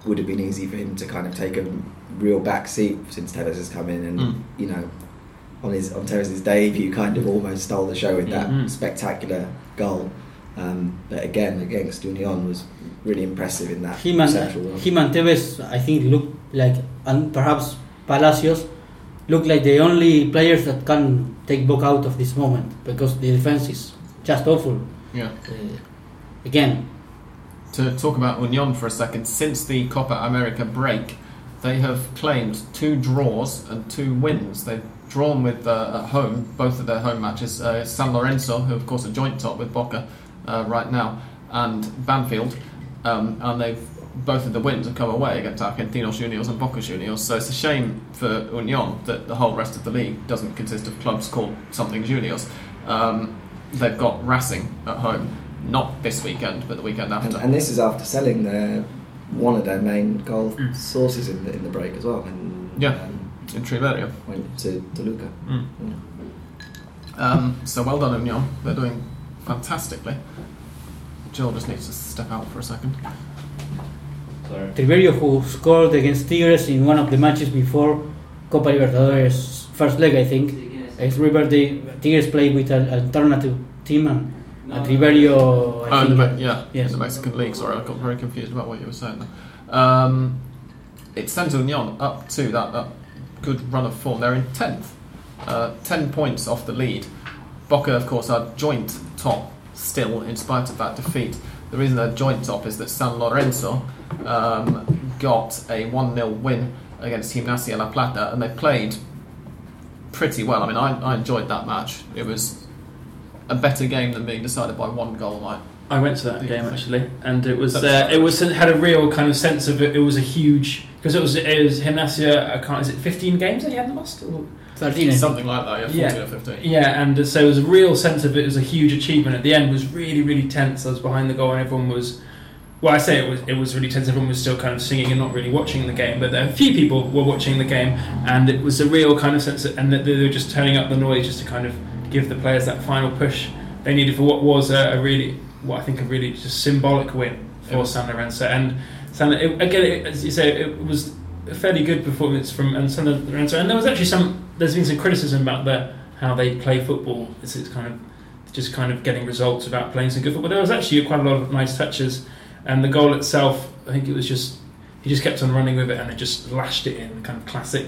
would have been easy for him to kind of take a real back seat since Tevez has come in, and Mm. you know, on his on Tevez's debut, kind of almost stole the show with that Mhm. spectacular goal. Um, but again, against Union was really impressive in that him and him and Tevez, I think, look like and perhaps Palacios look like the only players that can take Boca out of this moment because the defense is just awful. Yeah. Uh, again, To talk about Union for a second, since the Copa America break, they have claimed two draws and two wins. They've drawn with uh, at home both of their home matches. Uh, San Lorenzo, who of course are joint top with Boca uh, right now, and Banfield, um, and they've both of the wins have come away against Argentinos Juniors and Boca Juniors. So it's a shame for Union that the whole rest of the league doesn't consist of clubs called something Juniors. Um, they've got Racing at home, not this weekend, but the weekend after. and this is after selling their one of their main goal Mm. sources in the in the break as well. And Yeah. um, in Triverio. went to Toluca. Mm. Um, so well done, Union. They're doing fantastically. Jill just needs to step out for a second. Sorry. Triverio, who scored against Tigres in one of the matches before Copa Libertadores first leg, I think. Against River, the Tigres played with an alternative team, and, and Triverio, Oh, in the, Me- yeah, yes. in the Mexican League. Sorry, I got very confused about what you were saying there. Um, it sends Union up to that, that good run of form. They're in 10th, uh, 10 points off the lead. Boca, of course, are joint top still, in spite of that defeat. The reason they're joint top is that San Lorenzo um, got a 1 0 win against Gimnasia La Plata, and they played pretty well. I mean, I, I enjoyed that match. It was a better game than being decided by one goal. I, I went to that game actually, and it was uh, it was had a real kind of sense of it. It was a huge because it was it was Gimnasia. I can't. Is it fifteen games that he hadn't lost? Or- 13, something like that, yeah, 14 Yeah. or 15. Yeah, and so it was a real sense of it was a huge achievement. At the end, was really really tense. I was behind the goal, and everyone was. Well, I say it was it was really tense. Everyone was still kind of singing and not really watching the game, but there, a few people were watching the game, and it was a real kind of sense, of, and that they were just turning up the noise just to kind of give the players that final push they needed for what was a, a really, what I think a really just symbolic win for Yeah. San Lorenzo. And San, it, again, it, as you say, it was a fairly good performance from and San Lorenzo. And there was actually some, there's been some criticism about the how they play football. It's, it's kind of just kind of getting results without playing some good football. There was actually quite a lot of nice touches, and the goal itself, I think it was just he just kept on running with it and it just lashed it in, kind of classic,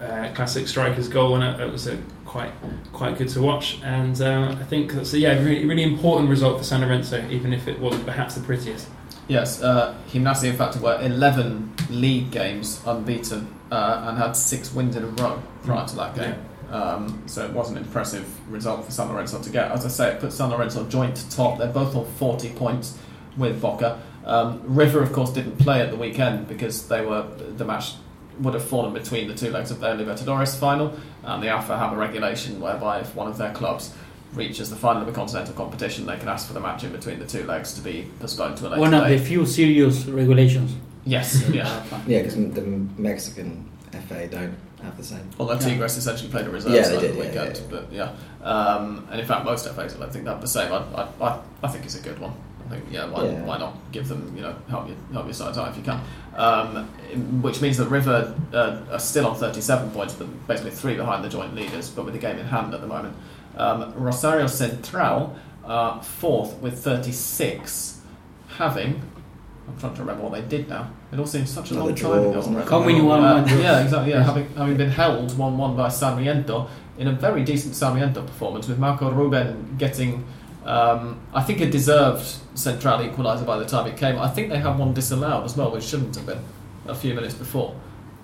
uh, classic striker's goal, and it, it was a quite quite good to watch. And uh, I think that's a, yeah, really really important result for San Lorenzo, even if it wasn't perhaps the prettiest. Yes, uh, Gimnasia, in fact, were 11 league games unbeaten uh, and had six wins in a row prior to that game. Um, so it was an impressive result for San Lorenzo to get. As I say, it put San Lorenzo joint top. They're both on 40 points with Boca. Um, River, of course, didn't play at the weekend because they were the match would have fallen between the two legs of their Libertadores final. And the AFA have a regulation whereby if one of their clubs reaches the final of a continental competition, they can ask for the match in between the two legs to be postponed to a later One of date. the few serious regulations. Yes, yeah. Yeah, because the Mexican FA don't have the same. Although Yeah. Tigres essentially played a reserve Yeah, side they did, the yeah, weekend, yeah, yeah. but yeah. Um, and in fact, most FAs I don't think they have the same. I, I, I, I think it's a good one. I think yeah, why, Yeah. why not give them you know help you help your side out if you can. Um, which means that River uh, are still on 37 points, but basically three behind the joint leaders, but with the game in hand at the moment. Um, Rosario Central are fourth with 36, having. I'm trying to remember what they did now. It all seems such a long time ago. wasn't it? already. How Uh, one-one? Yeah, exactly. Yeah, having having been held one-one by Sarmiento in a very decent Sarmiento performance, with Marco Ruben getting, um, I think, a deserved Central equaliser by the time it came. I think they had one disallowed as well, which shouldn't have been a few minutes before,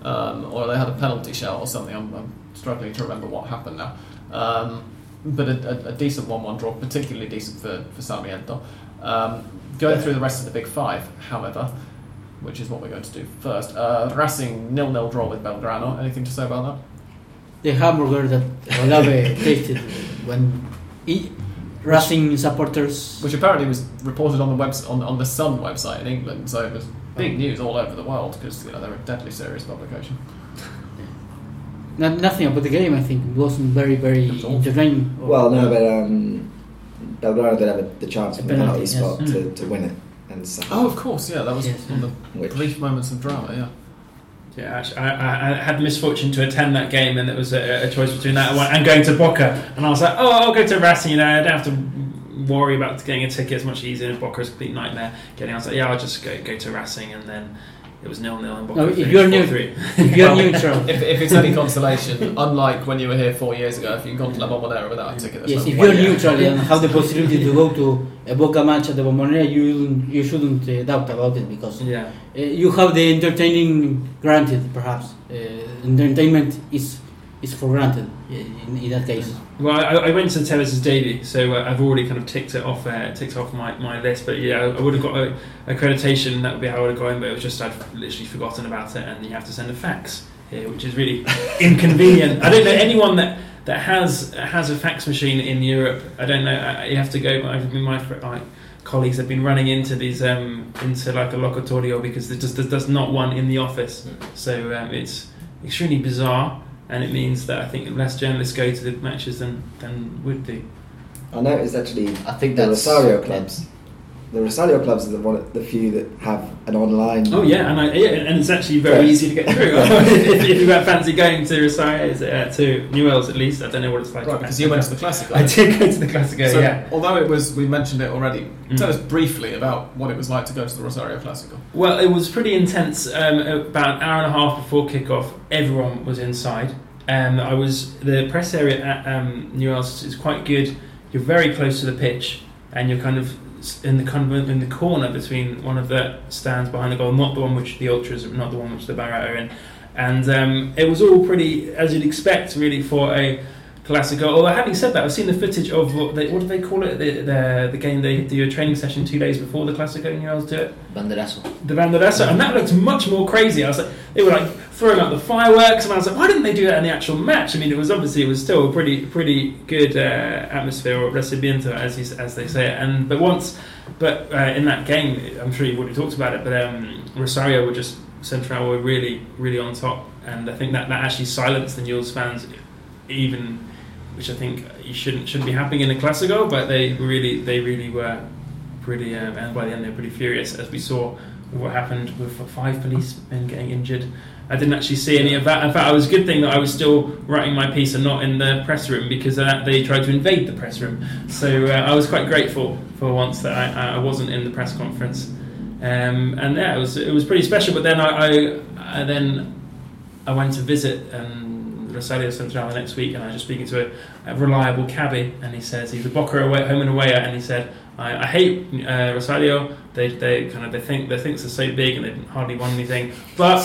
um, or they had a penalty shout or something. I'm, I'm struggling to remember what happened now. Um, but a, a, a decent one-one draw, particularly decent for for Sarmiento. Um, going through the rest of the big five, however which is what we're going to do first. Uh, Racing nil-nil draw with Belgrano. Anything to say about that? The hamburger that Olave tasted when he, Racing supporters. Which apparently was reported on the webs- on, on the Sun website in England, so it was big news all over the world because you know they're a deadly serious publication. Not, nothing about the game, I think. It wasn't very, very It was entertaining. Well, no, but um, Belgrano did have a, the chance A from the penalty, penalty yes. spot Mm. to, to win it. And so, Oh, of course, yeah, that was Yes. one of which, the brief moments of drama. Yeah, Yeah, I, I, I had the misfortune to attend that game, and it was a, a choice between that and going to Boca. And I was like, oh, I'll go to Racing. You know, I don't have to worry about getting a ticket. It's much easier. And Boca is a complete nightmare getting. I was like, yeah, I'll just go go to Racing, and then it was nil nil. And Boca No, if you're new- If you're Well, neutral. if, if it's any consolation, unlike when you were here four years ago, if you can gone to La Bombonera without a ticket, yes. If you're neutral and have the possibility to go to a Boca match at the Bombonera, you you shouldn't uh, doubt about it because uh, yeah. you have the entertaining granted. Perhaps uh, entertainment is is for granted in, in that case. Well, I, I went to Tevez's debut, so uh, I've already kind of ticked it off. Uh, ticked off my, my list, but yeah, I, I would have got a, accreditation. That would be how I would have gone. But it was just I'd literally forgotten about it, and you have to send a fax here, which is really inconvenient. I don't know anyone that that has has a fax machine in Europe. I don't know. I, you have to go. I've been my, colleagues have been running into these um, into like a locutorio because there's just there's, there's not one in the office. So um, it's extremely bizarre. And it means that I think less journalists go to the matches than than would do. I noticed actually I think the that's Rosario clubs. The Rosario clubs are the one, the few that have an online. Oh yeah, and I, yeah, and it's actually very Right. easy to get through. if, if you fancy going to Rosario, uh, to Newells at least, I don't know what it's like. Right, because you went to the Classic. I did go to the Classico, So, yeah. although it was, we mentioned it already. Mm. Tell us briefly about what it was like to go to the Rosario Classico. Well, it was pretty intense. Um, about an hour and a half before kickoff, everyone was inside. Um, I was the press area at um, Newell's is quite good. You're very close to the pitch, and you're kind of s- in the kind of in the corner between one of the stands behind the goal, not the one which the ultras, not the one which the Barra are in. And um, it was all pretty as you'd expect, really, for a Classico. Although having said that, I've seen the footage of what, they, what do they call it? The, the the game they do a training session two days before the Classico. and you Newell's do it Banderazo. the Banderazo, and that looked much more crazy. I was like, they were like throwing up the fireworks, and I was like, why didn't they do that in the actual match? I mean, it was obviously it was still a pretty pretty good uh, atmosphere or recipiento, as you, as they say it. And but once, but uh, in that game, I'm sure you've already talked about it, but um, Rosario were just Central were really really on top, and I think that that actually silenced the Newell's fans, even. Which I think you shouldn't shouldn't be happening in a Classico, but they really they really were pretty, um, and by the end they're pretty furious, as we saw what happened with five policemen getting injured. I didn't actually see any of that. In fact, it was a good thing that I was still writing my piece and not in the press room because uh, they tried to invade the press room. So uh, I was quite grateful for once that I, I wasn't in the press conference. Um, and yeah, it was it was pretty special. But then I, I, I then I went to visit um, Rosario Central the next week, and I was just speaking to a, a reliable cabbie, and he says he's a Boca away, home and away, and he said I, I hate uh, Rosario. They, they kind of they think their thinks are so big and they've hardly won anything. But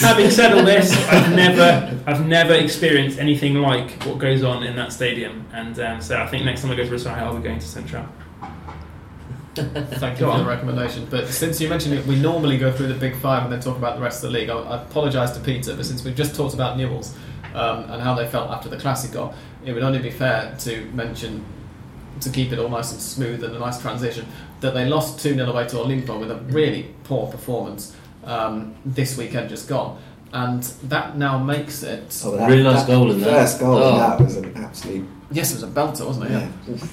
having said all this, I've never I've never experienced anything like what goes on in that stadium. And um, so I think next time I go to Rosario, I'll be going to Central. Thank you Go for on. the recommendation. But since you mentioned it, we normally go through the big five and then talk about the rest of the league. I, I apologise to Peter, but since we've just talked about Newell's um, and how they felt after the Classico, it would only be fair to mention, to keep it all nice and smooth and a nice transition, that they lost 2 0 away to Olimpo with a really poor performance um, this weekend just gone. And that now makes it. Oh, that, Really nice that goal in there. First goal Oh. in that was an absolute. Yes, it was a belter, wasn't it? Yeah.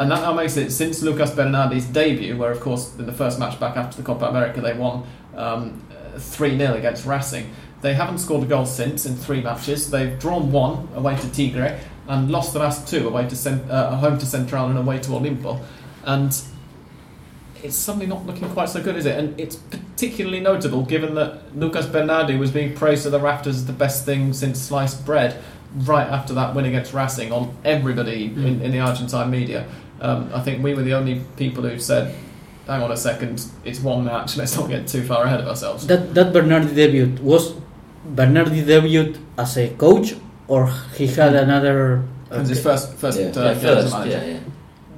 And that now makes it since Lucas Bernardi's debut, where of course in the first match back after the Copa America they won um, three 0 against Racing. They haven't scored a goal since in three matches. They've drawn one away to Tigre and lost the last two away to Cent- uh, home to Central and away to Olimpo. And it's suddenly not looking quite so good, is it? And it's particularly notable given that Lucas Bernardi was being praised to the rafters as the best thing since sliced bread right after that win against Racing on everybody in, in the Argentine media. Um, I think we were the only people who said, hang on a second, it's one match, let's not get too far ahead of ourselves. That that Bernardi debut was Bernardi debut as a coach or he had another. It was his first, first Yeah. uh, Yeah, game first, manager. yeah, yeah.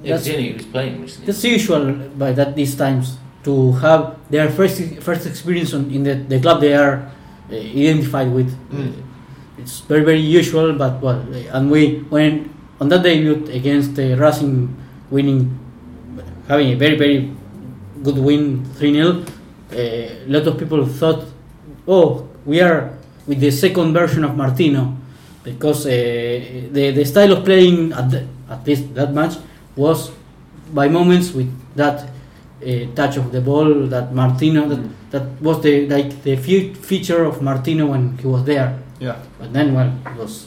Yeah, That's- because he was playing recently. That's usual by that these times to have their first first experience on, in the, the club they are uh, identified with. Mm. It's very very usual, but well, and we when on that debut against uh, Racing, winning, having a very very good win three 0 A lot of people thought, oh, we are with the second version of Martino, because uh, the the style of playing at the, at least that match was by moments with that uh, touch of the ball that Martino that, that was the like the fe- feature of Martino when he was there. Yeah. But then, well, it was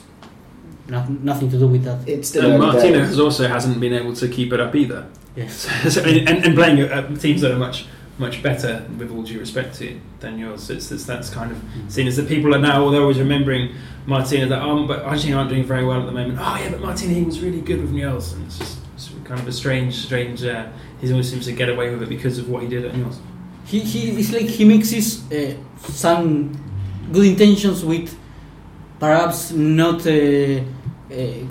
not, nothing to do with that. It's still And Martino has also hasn't been able to keep it up either. Yes. so, and, and playing uh, teams that are much much better, with all due respect to it, than yours. It's, it's that's kind of seen as that people are now, they're always remembering Martino that um, but Argentina aren't doing very well at the moment. Oh yeah, but Martino he was really good with Newell's, and it's just it's kind of a strange, strange. Uh, he always seems to get away with it because of what he did at Newell's. He, he it's like he mixes uh, some good intentions with perhaps not uh, uh,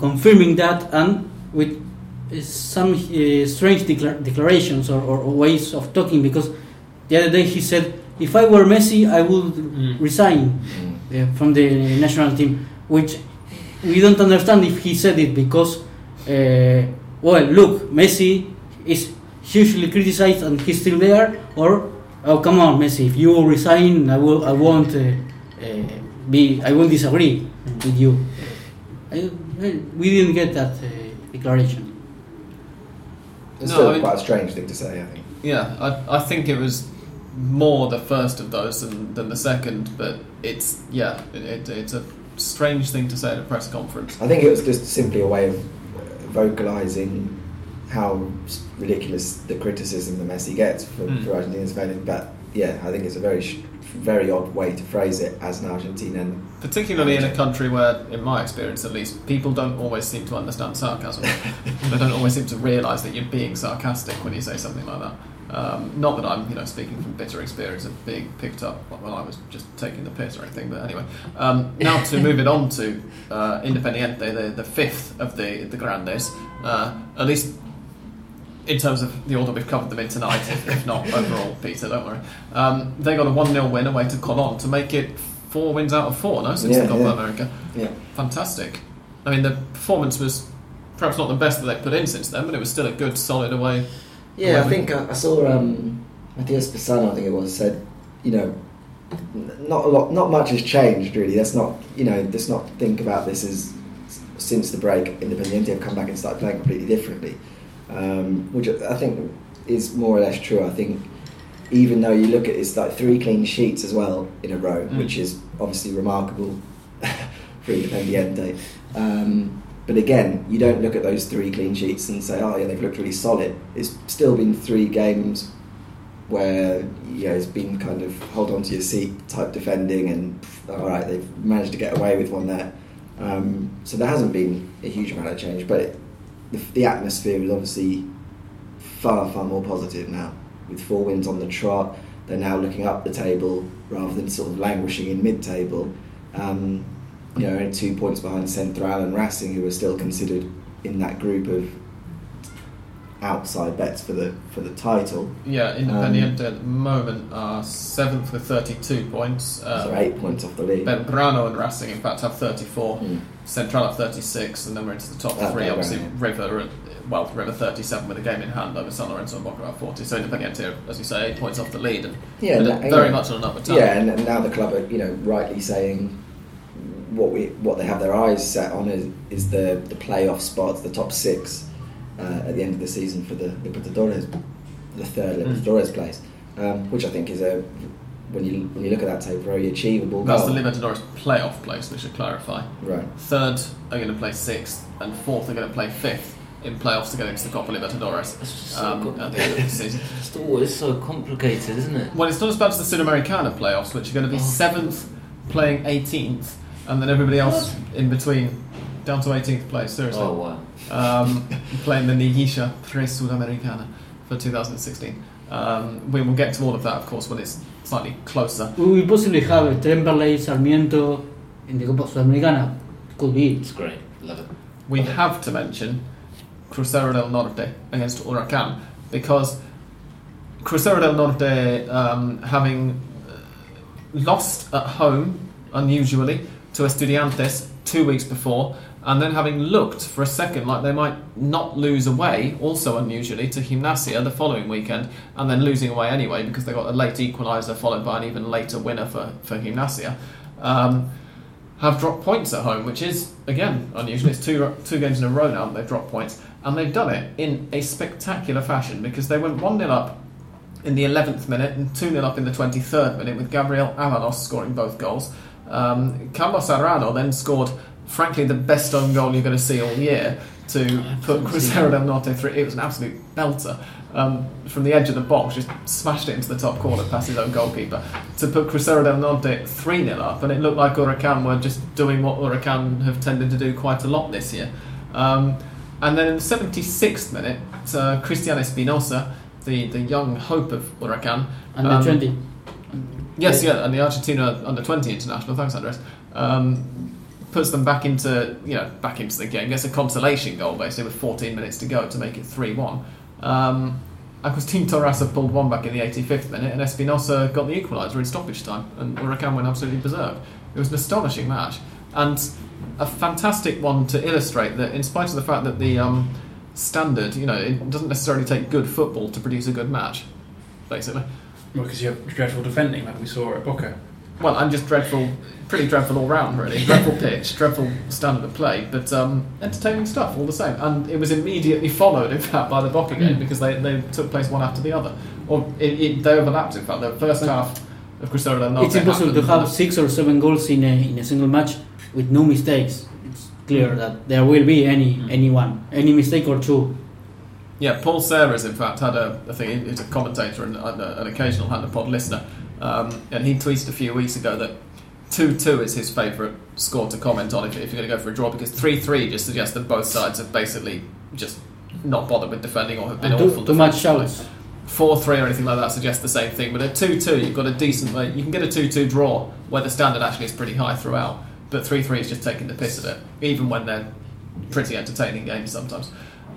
confirming that and with some uh, strange decla- declarations or, or, or ways of talking because the other day he said if I were Messi I would Mm. resign Mm. uh, from the national team, which we don't understand if he said it because, uh, well, look, Messi is hugely criticized and he's still there, or oh come on, Messi, if you resign, I will, I won't uh, uh, be I won't disagree with you. I, I- we didn't get that uh, declaration. It's No, still I mean- quite a strange thing to say, I think. Yeah, I, I think it was more the first of those than, than the second, but it's yeah, it, it, it's a strange thing to say at a press conference. I think it was just simply a way of vocalising how ridiculous the criticism that Messi gets for, Mm. for Argentina's failing. But yeah, I think it's a very, very odd way to phrase it as an Argentinian. Particularly in a country where, in my experience at least, people don't always seem to understand sarcasm. they don't always seem to realise that you're being sarcastic when you say something like that. Um, not that I'm, you know, speaking from bitter experience of being picked up when I was just taking the piss or anything. But anyway, um, now to move it on to uh, Independiente, the, the fifth of the the Grandes. Uh, at least in terms of the order we've covered them in tonight, if, if not overall, Peter, don't worry. Um, they got a 1 0 win away to Colon to make it four wins out of four, no, since Yeah, the Copa yeah. America. Yeah. Fantastic. I mean, the performance was perhaps not the best that they've put in since then, but it was still a good, solid away. Yeah, I Away think I, I saw um, Matias Pisano, I think it was, said, you know, not a lot, not much has changed really. Let's not, you know, let's not think about this as since the break, Independiente have come back and started playing completely differently, um, which I think is more or less true. I think even though you look at it's like three clean sheets as well in a row, Mm. which is obviously remarkable for Independiente. Um, but again, you don't look at those three clean sheets and say, "Oh, yeah, they've looked really solid." It's still been three games where you know it's been kind of hold on to your seat type defending, and all right, they've managed to get away with one there. Um, so there hasn't been a huge amount of change, but it, the, the atmosphere is obviously far far more positive now. With four wins on the trot, they're now looking up the table rather than sort of languishing in mid-table. Um, you know, two points behind Central and Racing, who are still considered in that group of outside bets for the for the title. Yeah, Independiente at the moment are seventh with 32 points. Um, so eight points off the lead. Belgrano and Racing, in fact, have 34. Mm. Central have 36, and then we're into the top three. Obviously, River, at- well, River 37 with a game in hand over San Lorenzo and Boca at 40. So Independiente, as you say, eight points off the lead, and Yeah, and very yeah. much on an upward. Yeah, and, and now the club are you know rightly saying what we what they have their eyes set on is, is the the playoff spots, the top six uh, at the end of the season for the Libertadores, the third Mm. Libertadores place, um, which I think is a when you when you look at that table, very achievable. That's goal. the Libertadores playoff place, we should clarify. Right. Third are going to play sixth, and fourth are going to play fifth in playoffs to get into the Copa Libertadores It's just so um, com- at the end of the season. It's always so complicated, isn't it? Well, it's not as bad as the Sudamericana playoffs, which are going to be Oh. seventh, playing 18th, and then everybody else in between, down to 18th place. Seriously, Oh wow. um, playing the Liguilla Pre-Sudamericana for 2016. Um, we will get to all of that, of course, when it's slightly closer. We will possibly have a Temperley, Sarmiento in the Copa Sudamericana. Could be. It's great. Love it. We have to mention Crucero del Norte against Huracan because Crucero del Norte, um, having uh, lost at home unusually to Estudiantes two weeks before, and then having looked for a second like they might not lose away, also unusually, to Gimnasia the following weekend, and then losing away anyway because they got a late equaliser followed by an even later winner for, for Gimnasia. Um, have dropped points at home, which is again unusual. It's two two games in a row now that they've dropped points, and they've done it in a spectacular fashion because they went one 0 up in the 11th minute and 2 0 up in the 23rd minute with Gabriel Avalos scoring both goals. Um, Carlos Arano then scored, frankly, the best own goal you're going to see all year to put Crucero del Norte through. It was an absolute belter. Um, from the edge of the box, just smashed it into the top corner past his own goalkeeper to put Crucero del Norte 3 0 up, and it looked like Huracan were just doing what Huracan have tended to do quite a lot this year. Um, and then in the 76th minute, uh, Cristian Espinosa, the, the young hope of Huracan, Under um, 20. Yes, yeah, and the Argentina under twenty international. Thanks, Andres. Um, puts them back into you know back into the game. Gets a consolation goal basically with 14 minutes to go to make it three one. Um, Agustin Torassa pulled one back in the 85th minute, and Espinosa got the equaliser in stoppage time, and Huracan went absolutely berserk. It was an astonishing match and a fantastic one to illustrate that, in spite of the fact that the um, standard, you know, it doesn't necessarily take good football to produce a good match. Basically, Well, because you have dreadful defending, like we saw at Boca. Well, I'm just dreadful, pretty dreadful all round, really. Dreadful pitch, dreadful standard of play, but um, entertaining stuff all the same. And it was immediately followed, in fact, by the Boca game Mm. because they, they took place one after the other. Or it, it, they overlapped, in fact. The first half of Cristiano Ronaldo. It's impossible to have six or seven goals in a, in a single match with no mistakes. It's clear that there will be any anyone any mistake or two. Yeah, Paul Serres, in fact, had a, I think he's a commentator and an, an occasional Hand of Pod listener, um, and he tweeted a few weeks ago that 2 2 is his favourite score to comment on if, if you're going to go for a draw, because 3 3 just suggests that both sides have basically just not bothered with defending or have been And awful. too, too much shouts. 4 3 or anything like that suggests the same thing, but at 2 2, you've got a decent way. You can get a 2 2 draw where the standard actually is pretty high throughout, but 3 3 is just taking the piss at it, even when they're pretty entertaining games sometimes.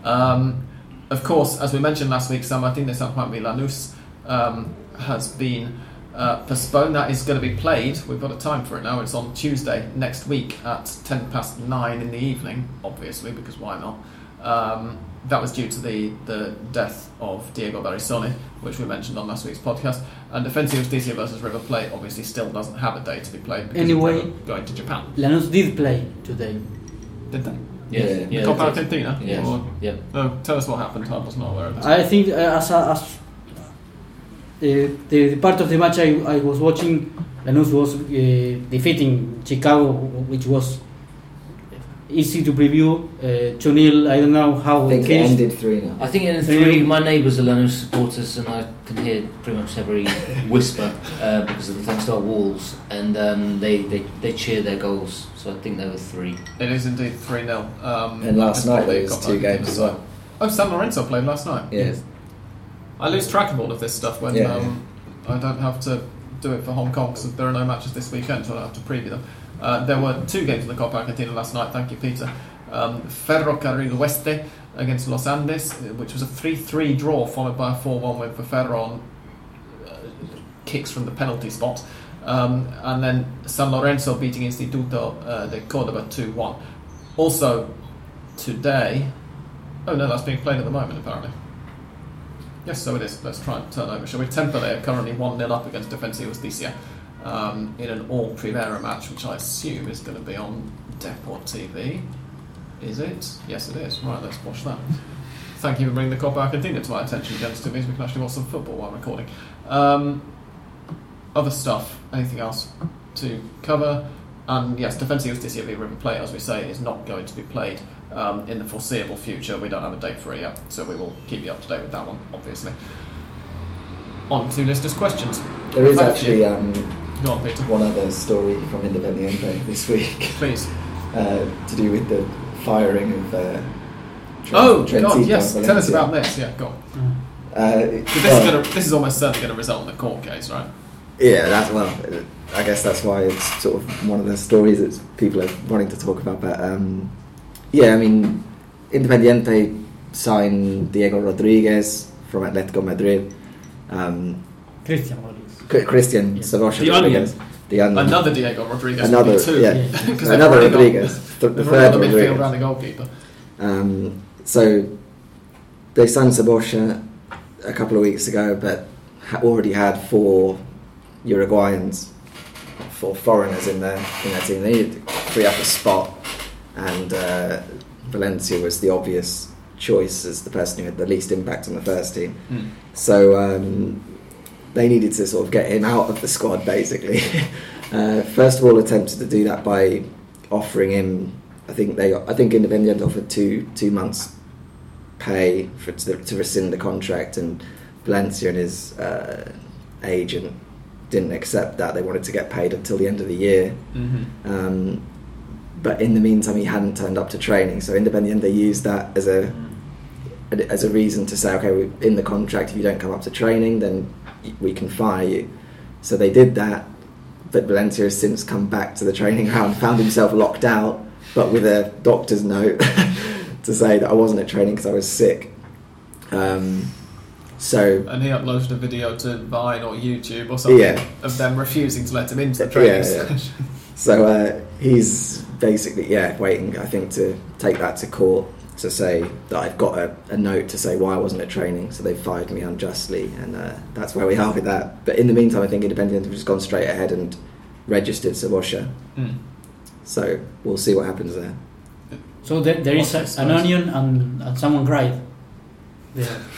Um, of course, as we mentioned last week, San Martin de San Juan Milanus um, has been uh, postponed. That is going to be played. We've got a time for it now. It's on Tuesday next week at 10 past 9 in the evening, obviously, because why not? Um, that was due to the, the death of Diego Barisone, which we mentioned on last week's podcast. And Defensa y Justicia versus River Plate obviously still doesn't have a date to be played because Anyway- they were going to Japan. Lanús did play today. Did they? Yeah, Yeah. yeah. Copa. Argentina? Yeah. Or- Yeah. Oh, tell us what happened. I was not aware of this. I think uh, as, a, as the, the, the part of the match I, I was watching, Lanús was uh, defeating Chicago, which was easy to preview. Uh, 2 0, I don't know how I think it it finished. ended 3 0. I think in three, my neighbours are Lanús supporters, and I can hear pretty much every whisper uh, because of the textile walls, and um, they, they they cheer their goals. So I think there were three. It is indeed 3 0. Um, And last night probably there was two games as well. Oh, San Lorenzo played last night. Yeah. I lose track of all of this stuff when Yeah, um, I don't have to do it for Hong Kong because there are no matches this weekend, so I don't have to preview them. Uh, there were two games in the Copa Argentina last night, thank you, Peter. Um, Ferrocarril Oeste against Los Andes, uh, which was a 3 3 draw, followed by a 4 1 win for Ferro on uh, kicks from the penalty spot. Um, and then San Lorenzo beating Instituto uh, de Cordoba 2 1. Also, today. Oh no, that's being played at the moment, apparently. Yes, so it is. Let's try and turn over. Shall we? Temperley are currently 1 0 up against Defensa Justicia um, in an all Primera match, which I assume is going to be on DeporTV. Is it? Yes, it is. Right, let's watch that. Thank you for bringing the Copa Argentina to my attention, gents. To means we can actually watch some football while recording. Um, other stuff. Anything else to cover? And yes, Defensa y Justicia v River Plate, as we say, is not going to be played um, in the foreseeable future. We don't have a date for it yet, so we will keep you up to date with that one, obviously. On to listeners' questions. There is Thank actually um, on, one other story from Independiente this week Please. uh, to do with the firing of. Uh, Oh, Trentino God, yes. Tell us about this. Yeah, go on. Uh, this, is gonna, this is almost certainly going to result in a court case, right? Yeah, that's well. I guess that's why it's sort of one of the stories that people are wanting to talk about. But um, yeah, I mean, Independiente signed Diego Rodriguez from Atletico Madrid. Um, Christian Rodriguez. C- Christian Yeah. Sebastian The onion. Rodriguez. The onion. Another Diego Rodriguez. Another, would be two. yeah. Because they've Another Rodriguez. Th- the third already got the midfield Rodriguez. around the goalkeeper. Um, so they signed Cebolla a couple of weeks ago, but ha- already had four Uruguayans, four foreigners in their in their team. They needed to free up a spot, and uh, Valencia was the obvious choice as the person who had the least impact on the first team. So um, they needed to sort of get him out of the squad, basically. uh, first of all, attempted to do that by offering him. I think they. I think Independiente offered two two months' pay for to, to rescind the contract, and Valencia and his uh, agent didn't accept that. They wanted to get paid until the end of the year. Mm-hmm. Um, but in the meantime, he hadn't turned up to training, so Independiente used that as a as a reason to say, okay, we, in the contract, if you don't come up to training, then we can fire you. So they did that, but Valencia has since come back to the training ground, found himself locked out, but with a doctor's note to say that I wasn't at training because I was sick. Um, so And he uploaded a video to Vine or YouTube or something Yeah. of them refusing to let him into the training Yeah, yeah. session. So uh, he's basically, yeah, waiting, I think, to take that to court to say that I've got a, a note to say why I wasn't at training. So they fired me unjustly, and uh, that's where we are with that. But in the meantime, I think Independiente have just gone straight ahead and registered Cebolla. Mm. So we'll see what happens there. So there, there is a, an onion and, and someone cried. There.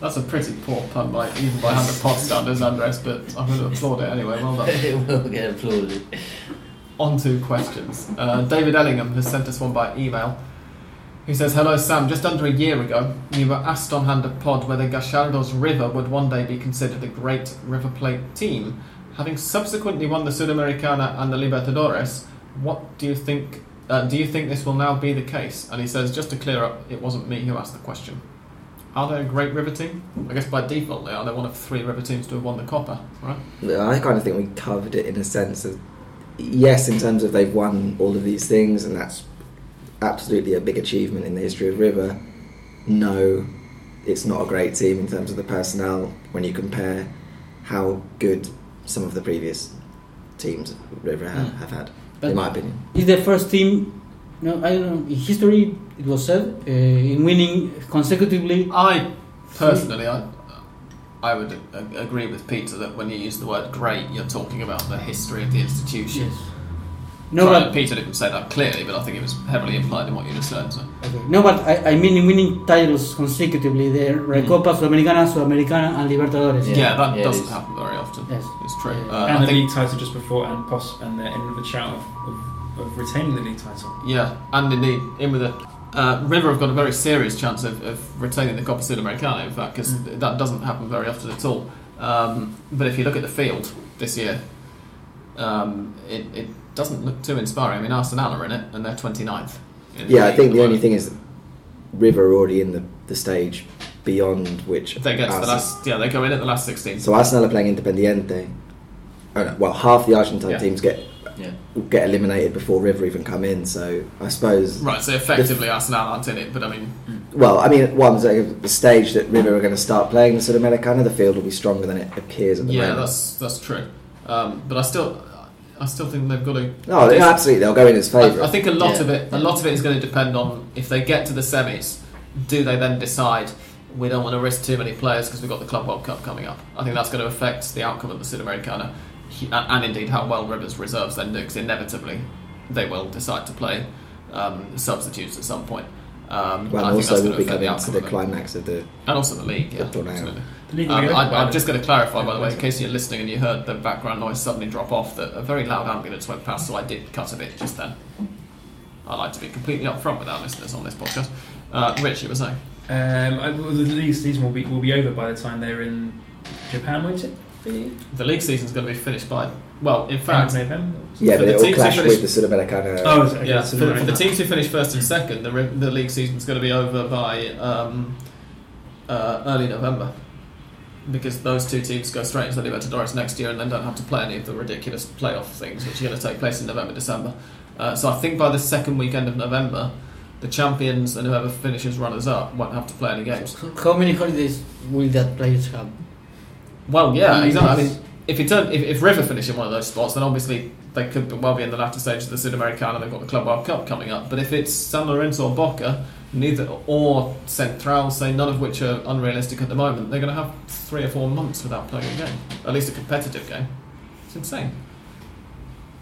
That's a pretty poor pun by even by Hand of Pod standards, Andres. But I'm going to applaud it anyway. Well done. it will get applauded. On to questions. Uh, David Ellingham has sent us one by email. He says, Hello Sam, just under a year ago, you were asked on Hand of Pod whether Gallardo's River would one day be considered a great River Plate team. Having subsequently won the Sudamericana and the Libertadores, what do you think? Uh, do you think this will now be the case? And he says, just to clear up, it wasn't me who asked the question. Are they a great river team? I guess by default they are. They're one of three river teams to have won the Copa, right? I kind of think we covered it in a sense of yes, in terms of they've won all of these things, and that's absolutely a big achievement in the history of River. No, it's not a great team in terms of the personnel when you compare how good some of the previous teams River have, Mm. have had, But in my opinion. It's the first team. No, I don't know. In history, it was said uh, in winning consecutively. I personally, I, I would a- agree with Peter that when you use the word "great," you're talking about the history of the institution. Yes. No, Sorry, but Peter didn't say that clearly, but I think it was heavily implied in what you just said. So. okay. no, but I, I mean in winning titles consecutively. The Recopa, Sudamericana, Sudamericana, and Libertadores. Yeah, Yeah, that yeah, it doesn't is. happen very often. Yes. It's true. Yeah. Uh, and I the think, league title just before, and poss- and the end of the shout of, of, of retaining the league title. yeah, and indeed, in with it. Uh, River have got a very serious chance of, of retaining the Copa Sudamericana, in fact, because Mm. that doesn't happen very often at all. Um, but if you look at the field this year, um, it, it doesn't look too inspiring. I mean, Arsenal are in it, and they're 29th. in Yeah, I think at the only thing is that River are already in the, the stage beyond which they get to the last, yeah, they go in at the last 16. So Arsenal are playing Independiente. Oh, no, well, half the Argentine Yeah. teams get Yeah. get eliminated before River even come in. So I suppose. Right, so effectively Arsenal aren't in it, but I mean, Well, I mean, one saying the stage that River are going to start playing the Sudamericana, the field will be stronger than it appears at the yeah, moment. that's that's true. Um, but I still, I still think they've got to. No, they- absolutely, they'll go in as I. I think a lot Yeah. of it, a lot of it is going to depend on if they get to the semis. Do they then decide we don't want to risk too many players because we've got the Club World Cup coming up? I think that's going to affect the outcome of the Sudamericana, and, and indeed how well Rivers reserves then do, because inevitably they will decide to play um, substitutes at some point. Um, well, and I think also that's we'll going be to affect the coming to outcome the of climax of the. and also the league. Yeah, Football absolutely. The league Um, I, I'm just going to clarify, by the way, in case you're listening and you heard the background noise suddenly drop off, that a very loud ambulance went past, so I did cut a bit just then. I like to be completely upfront with our listeners on this podcast. Uh, Rich, you were saying? Um, I, well, the league season will be will be over by the time they're in Japan, won't it? Be? The league season's going to be finished by, well, in End fact, November. Yeah, For but the it will teams who clash finished- with the Sudamericana. Oh, is it? Okay, yeah, so for, for the teams who finish first and second, the, re- the league season's going to be over by um, uh, early November. Because those two teams go straight into the Libertadores next year and then don't have to play any of the ridiculous playoff things, which are going to take place in November, December. Uh, so I think by the second weekend of November, the champions and whoever finishes runners up won't have to play any games. How many holidays will that players have? Well, yeah, exactly. I mean, if turn, if, if River finish in one of those spots, then obviously they could well be in the latter stages of the Sudamericana. They've got the Club World Cup coming up. But if it's San Lorenzo or Boca, neither or Central, say none of which are unrealistic at the moment, they're going to have three or four months without playing a game, at least a competitive game. It's insane.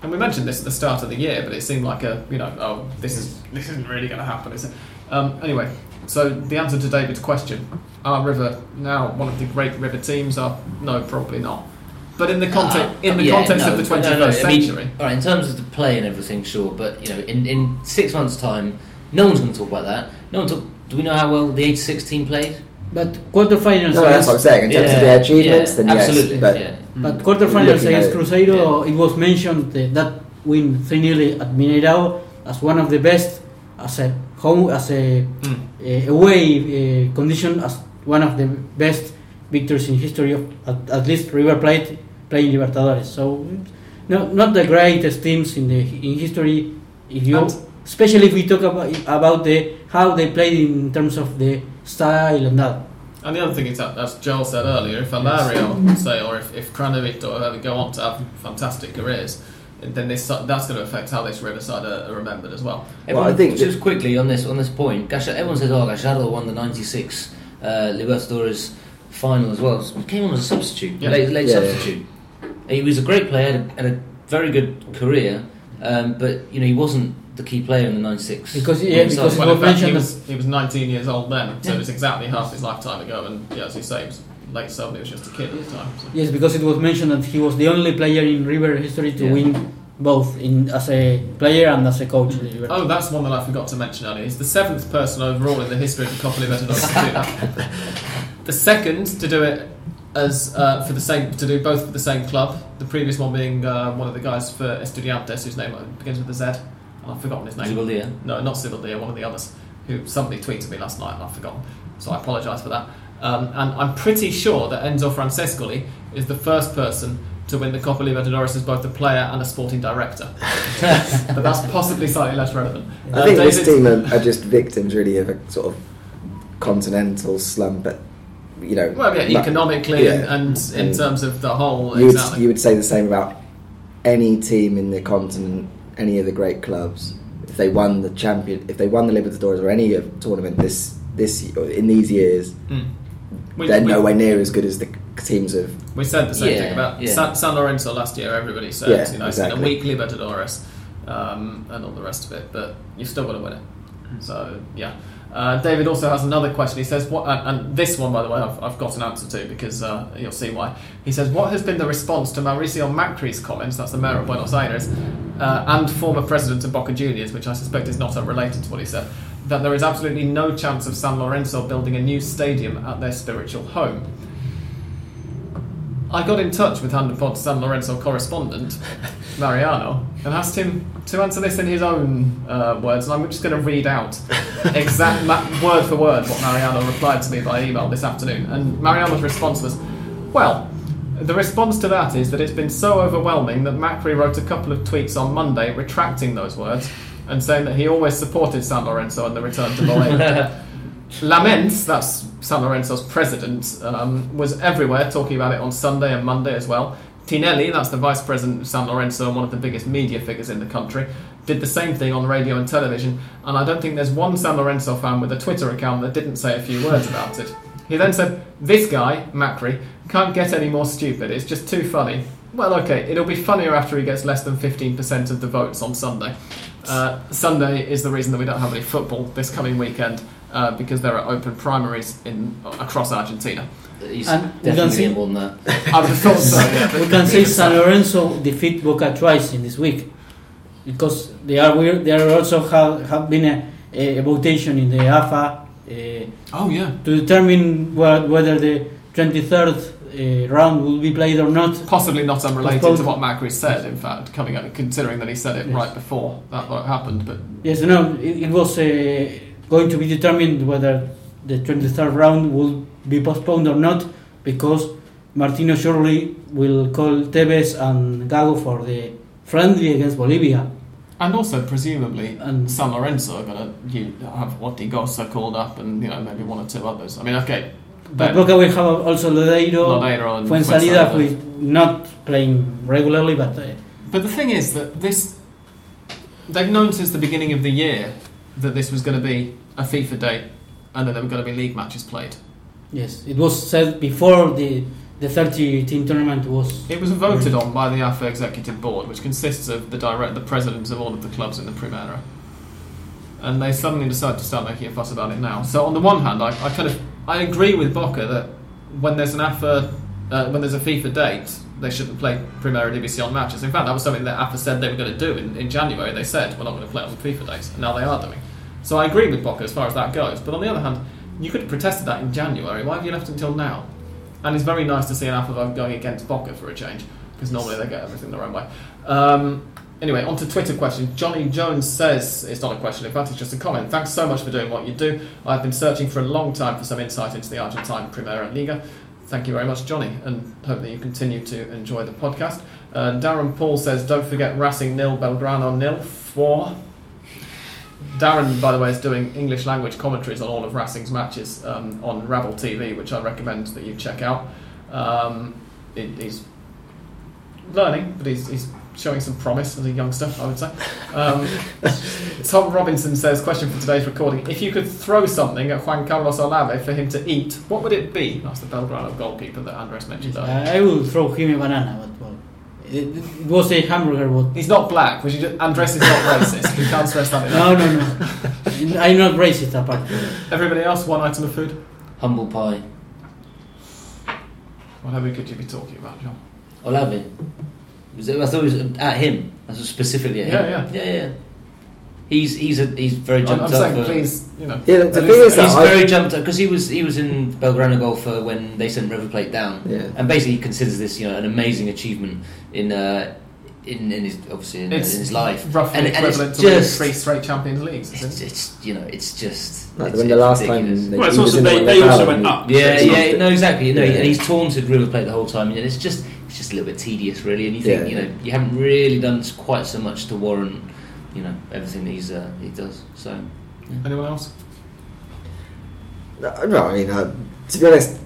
And we mentioned this at the start of the year, but it seemed like a you know oh this is this isn't really going to happen, is it? Um, anyway, so the answer to David's question: Are River now one of the great River teams? Are no, probably not. But in the context in the Uh, yeah, context no, of the twenty no, first no, I mean, century, all right, in terms of the play and everything, sure, but you know, in, in six months' time, no one's going to talk about that. No one talk. Do we know how well the '86 team played? But quarterfinals. No, that's what I'm saying. In terms of their achievements, yeah, then yes. absolutely. But yeah. But quarterfinals against at it, Cruzeiro, it was mentioned that, that win 3 0 at Mineirao as one of the best, as a home, as a Mm. uh, away uh, condition, as one of the best victories in history of at, at least River Plate playing Libertadores. So, no, not the greatest teams in the in history. If you, And- especially if we talk about about the how they played in terms of the style and that. and the other thing is that, as Joel said earlier, if Alario say or if if Kranevitter or whoever go on to have fantastic careers, then this that's going to affect how this River side are, are remembered as well. Everyone, I think just quickly on this on this point, Gasha, everyone says, "Oh, Gallardo won the '96 uh, Libertadores final as well." He came on as a substitute, Yeah. late, late Yeah, yeah. substitute. He was a great player, had a, had a very good career, um, but you know he wasn't the key player in the '96. Because yeah, because Well, in fact, he was, he was 19 years old then, so Yeah. it was exactly half his lifetime ago, and yeah, as you say, he was late 70, he was just a kid at the time. So. Yes, because it was mentioned that he was the only player in River history to Yeah. win both in as a player and as a coach. in River. Oh, that's one that I forgot to mention earlier. He's the seventh person overall in the history of the Copa Libertadores to do that. The second to do it as uh, for the same to do both for the same club. The previous one being uh, one of the guys for Estudiantes, whose name begins with a Z, and I've forgotten his name. Zubeldía. No, not Zubeldía, one of the others, who somebody tweeted me last night and I've forgotten. So I apologise for that. Um, and I'm pretty sure that Enzo Francescoli is the first person to win the Copa Libertadores as both a player and a sporting director. but that's possibly slightly less relevant. I Uh, think this David- team are, are just victims, really, of a sort of continental slump. But you know, Well, yeah, economically and, yeah. and in terms of the whole, you would, you would say the same about any team in the continent, any of the great clubs. If they won the champion, if they won the Libertadores or any of tournament this this or in these years, Mm. We, they're we- nowhere near as good as the teams of. we said the same Yeah, thing about yeah. San, San Lorenzo last year. Everybody said, Yeah, you know, it's been a weak Libertadores um, and all the rest of it, but you've still got to win it. So yeah. Uh, David also has another question. He says, "What?" And, and this one, by the way, I've, I've got an answer to because uh, you'll see why. He says, "What has been the response to Mauricio Macri's comments? That's the mayor of Buenos Aires uh, and former president of Boca Juniors, which I suspect is not unrelated to what he said. That there is absolutely no chance of San Lorenzo building a new stadium at their spiritual home." I got in touch with Hand of Pod San Lorenzo correspondent Mariano and asked him to answer this in his own uh, words, and I'm just going to read out exact ma- word for word what Mariano replied to me by email this afternoon. And Mariano's response was, "Well." The response to that is that it's been so overwhelming that Macri wrote a couple of tweets on Monday retracting those words and saying that he always supported San Lorenzo and the return to Bologna. Lammens, that's San Lorenzo's president, um, was everywhere talking about it on Sunday and Monday as well. Tinelli, that's the vice president of San Lorenzo and one of the biggest media figures in the country, did the same thing on radio and television. And I don't think there's one San Lorenzo fan with a Twitter account that didn't say a few words about it. He then said, This guy, Macri, can't get any more stupid. It's just too funny. Well, okay, it'll be funnier after he gets less than 15% of the votes on Sunday. Uh, Sunday is the reason that we don't have any football this coming weekend uh, because there are open primaries in across Argentina. He's And we can definitely see- get more that. I would have thought so. Yeah, we can say San Lorenzo defeat Boca twice in this week because they are weird. There also have, have been a, a votation in the AFA uh, Oh yeah, to determine whe- whether the 23rd uh, round will be played or not. possibly not unrelated to what Macri said. In fact, coming out, considering that he said it Yes. right before that happened. But Yes, no, it, it was uh, going to be determined whether the 23rd round will be postponed or not because Martino surely will call Tevez and Gago for the friendly against Bolivia. and also presumably And San Lorenzo are going to have Ortigosa called up, and you know maybe one or two others. I mean, okay, but then Boca will have also Lodeiro, Lodeiro and Fuensalida, who Fuensalida. not playing regularly, but uh, But the thing is that this, they've known since the beginning of the year that this was going to be a FIFA date and that there were going to be league matches played. yes, it was said before the the 30 team tournament was. It was voted on by the AFA executive board, which consists of the direct, the presidents of all of the clubs in the Primera. And they suddenly decided to start making a fuss about it now. So on the one hand, I, I kind of I agree with Boca that when there's an AFA, uh, when there's a FIFA date, they shouldn't play Primera División matches. In fact, that was something that AFA said they were going to do in, in January. They said we're not going to play on FIFA dates, and now they are doing. So I agree with Boca as far as that goes. But on the other hand, you could have protested that in January. Why have you left until now? And it's very nice to see an AFA going against Boca for a change, because normally they get everything their own way. Um, anyway, on to Twitter questions. Johnny Jones says, it's not a question, in fact, it's just a comment. Thanks so much for doing what you do. I've been searching for a long time for some insight into the Argentine Primera Liga. Thank you very much, Johnny, and hope that you continue to enjoy the podcast. Uh, Darren Paul says, don't forget Racing nil, Belgrano nil. Four. Darren, by the way, is doing English language commentaries on all of Racing's matches um, on Rabble TV, which I recommend that you check out. Um, he- he's learning, but he's, he's showing some promise as a youngster, I would say. Um, Tom Robinson says, question for today's recording. If you could throw something at Juan Carlos Olave for him to eat, what would it be? That's the Belgrano goalkeeper that Andres mentioned earlier. I I will throw him a banana, but well, it, it was a hamburger. But He's not black. We should just, Andres is not racist. We can't stress that enough. no, no, no. I'm not racist apart. Everybody else, one item of food. Humble pie. Whatever could you be talking about, John? Olave. Was it, I thought it was at him. That's specifically at him. Yeah, yeah, yeah. yeah. He's he's a, he's very I'm, jumped I'm up. saying, please, you know. Yeah, the at thing least- is that He's I- very jumped up because he was he was in Belgrano golfer when they sent River Plate down, Yeah. and basically he considers this you know an amazing achievement in uh, in, in his obviously in, in his life, roughly and, and it's equivalent to just three straight Champions Leagues. it's, it's you know it's just Like it's, when the last ridiculous. time they, Well, it's he was also in the they, they also went up. Yeah, yeah, no, exactly. No, Yeah. and he's taunted River Plate the whole time, and it's just it's just a little bit tedious, really. And you think Yeah. you know you haven't really done quite so much to warrant you know everything that he's uh, he does. So Anyone else? No, no, I mean, uh, to be honest,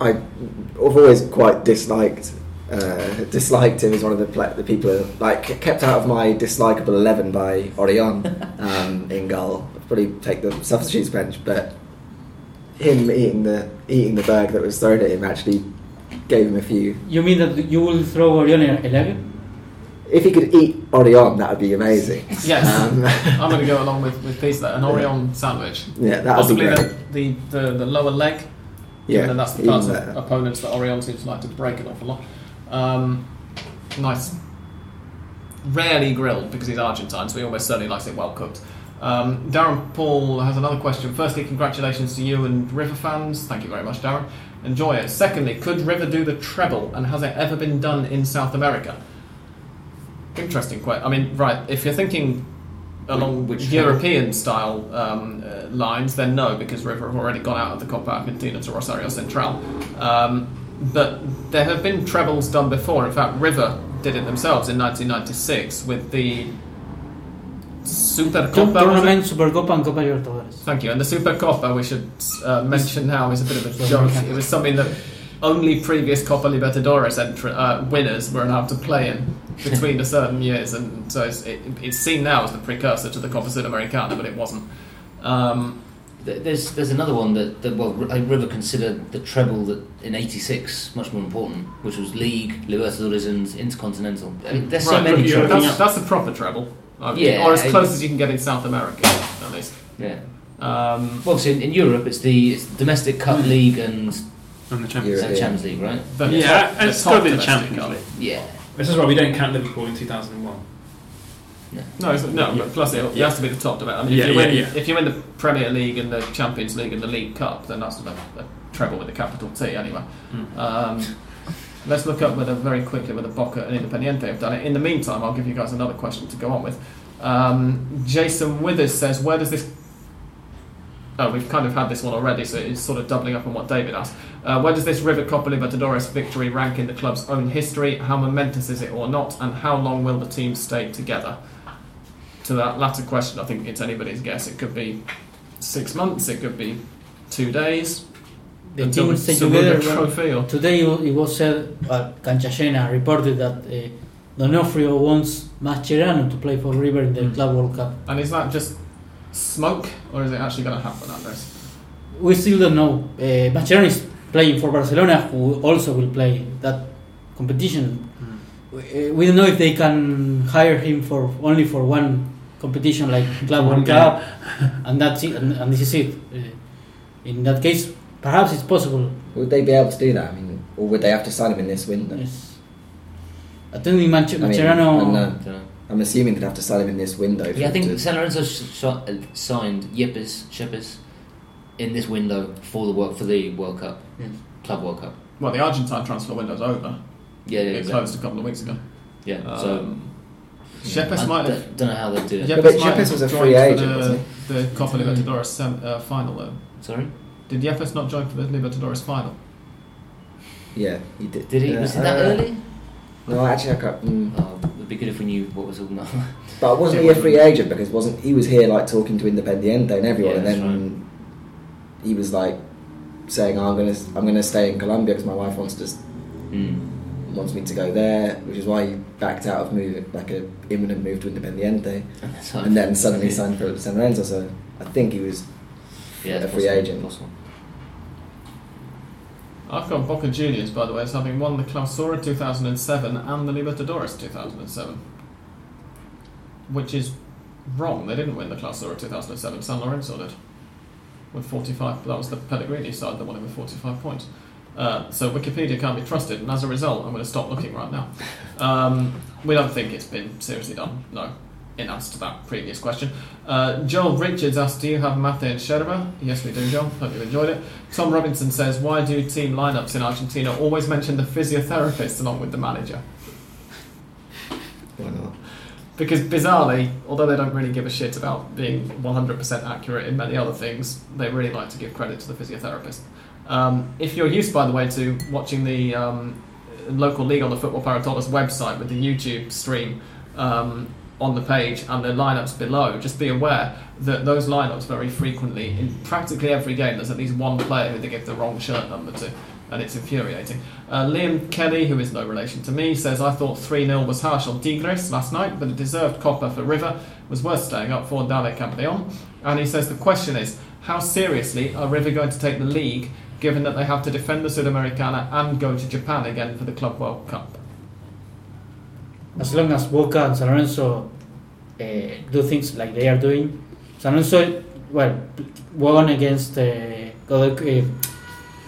I, I've always quite disliked uh, disliked him as one of the pla the people who, like kept out of my dislikable eleven by Orion um, in goal. I'd probably take the substitutes bench, but him eating the eating the bag that was thrown at him actually gave him a few. You mean that you will throw Orion eleven? If he could eat Orion, that would be amazing. Yes. Um, I'm going to go along with, with Peace there. An Orion sandwich. yeah, that would be Possibly great. the, the, the, the lower leg. Yeah, and that's the part of better. opponents that Orion seems to like to break an awful lot. Um, nice. Rarely grilled because he's Argentine, so he almost certainly likes it well cooked. Um, Darren Paul has another question. Firstly, congratulations to you and River fans. Thank you very much, Darren. Enjoy it. Secondly, could River do the treble, and has it ever been done in South America? Interesting question. I mean, right, if you're thinking along Which European style um, uh, lines, then no, because River have already gone out of the Copa Argentina to Rosario Central. Um, but there have been trebles done before. In fact, River did it themselves in 1996 with the Supercopa. was it? Tournament, Supercopa, and Copa Libertadores. Thank you. And the Supercopa, we should uh, mention now, is a bit of a joke. It was something that only previous Copa Libertadores entr- uh, winners were allowed to play in between a certain years, and so it's, it, it's seen now as the precursor to the Copa Sudamericana, but it wasn't. Um, there's there's another one that, that well R- River considered the treble that in '86 much more important, which was League, Libertadores, and Intercontinental. I mean, there's so right, many look, you're trebles. looking that's, that's the proper treble, I mean, Yeah, or as it- close as you can get in South America, at least. Yeah. Um, Well, obviously in, in Europe it's the it's domestic cup league and And the Champions Yeah. uh, Champions League, right? the Yeah, top- the it's top got to be the domestic Champions cup. League. Yeah. This is why we don't count Liverpool in 2001. No, it's, no, but plus it, it has to be the top division. I mean, Yeah, if, you yeah, win, yeah. if you win the Premier League and the Champions League and the League Cup, then that's a, a treble with a capital T anyway. Mm. Um, let's look up whether very quickly whether Boca and Independiente have done it. In the meantime, I'll give you guys another question to go on with. Um, Jason Withers says, "Where does this?" Oh, we've kind of had this one already, so it's sort of doubling up on what David asked. Uh, where does this River Copa Libertadores victory rank in the club's own history? How momentous is it or not? And how long will the team stay together? To that latter question, I think it's anybody's guess. It could be six months, it could be two days. The team we stay together. Or, Today it was said, uh, Cancha Llena reported that uh, D'Onofrio wants Mascherano to play for River in the Mm. Club World Cup. and is that just smoke, or is it actually going to happen, Andres? We still don't know. Uh, Mascherano is playing for Barcelona, who also will play that competition. We, uh, we don't know if they can hire him for only for one competition like Club World. Cup, and that's it. And, and this is it. Uh, in that case, perhaps it's possible. Would they be able to do that? I mean, or would they have to sign him in this window? Yes. I think Manch- I mean, Mascherano. I don't know. Dunno. I'm assuming they'd have to sign him in this window. for Yeah, I him think to- San Lorenzo sh- sh- uh, signed Yepes Shepes in this window for the work for the World Cup, Yes. Club World Cup. Well, the Argentine transfer window's over. Yeah, yeah, it exactly. closed a couple of weeks ago. Yeah, so Um, Yepes I might d- have. don't know how they do it. Yeah, Yepes but Yepes was a free for agent, the, wasn't The Copa Libertadores sem- uh, final, though. Sorry, Did Yepes not join for the Libertadores final? Yeah, he did. did he? Yeah, was it that uh, early? No, actually, I can't. Mm. Oh, it'd be good if we knew what was all about. But wasn't he a free agent because wasn't he was here like talking to Independiente and everyone, Yeah, and that's then he was like saying, oh, "I'm gonna I'm gonna stay in Colombia because my wife wants to mm. wants me to go there," which is why he backed out of moving like a imminent move to Independiente, And, and then suddenly signed for San Lorenzo. So I think he was yeah, a it's free possible, agent. Possible. I've got Boca Juniors, by the way, as having won the Clausura 2007 and the Libertadores 2007. Which is wrong. They didn't win the Clausura 2007. San Lorenzo did. With 45. That was the Pellegrini side that won it with 45 points. Uh, so Wikipedia can't be trusted, and as a result, I'm going to stop looking right now. Um, we don't think it's been seriously done. No. In answer to that previous question, uh, Joel Richards asked, "Do you have Mate and Sherba?" Yes, we do, Joel. Hope you enjoyed it. Tom Robinson says, "Why do team lineups in Argentina always mention the physiotherapist along with the manager?" Why not? Because bizarrely, although they don't really give a shit about being 100% accurate in many other things, they really like to give credit to the physiotherapist. Um, if you're used, by the way, to watching the um, local league on the Football Para Todos website with the YouTube stream um, on the page and the lineups below, just be aware that those lineups very frequently, in practically every game, there's at least one player who they give the wrong shirt number to, and it's infuriating. Uh, Liam Kelly, who is no relation to me, says I thought 3 0 was harsh on Tigres last night, but a deserved Copa for River was worth staying up for Dale Campeon. And he says the question is how seriously are River going to take the league given that they have to defend the Sudamericana and go to Japan again for the Club World Cup? As long as Boca and San Lorenzo uh, do things like they are doing, San Lorenzo, well, won against uh,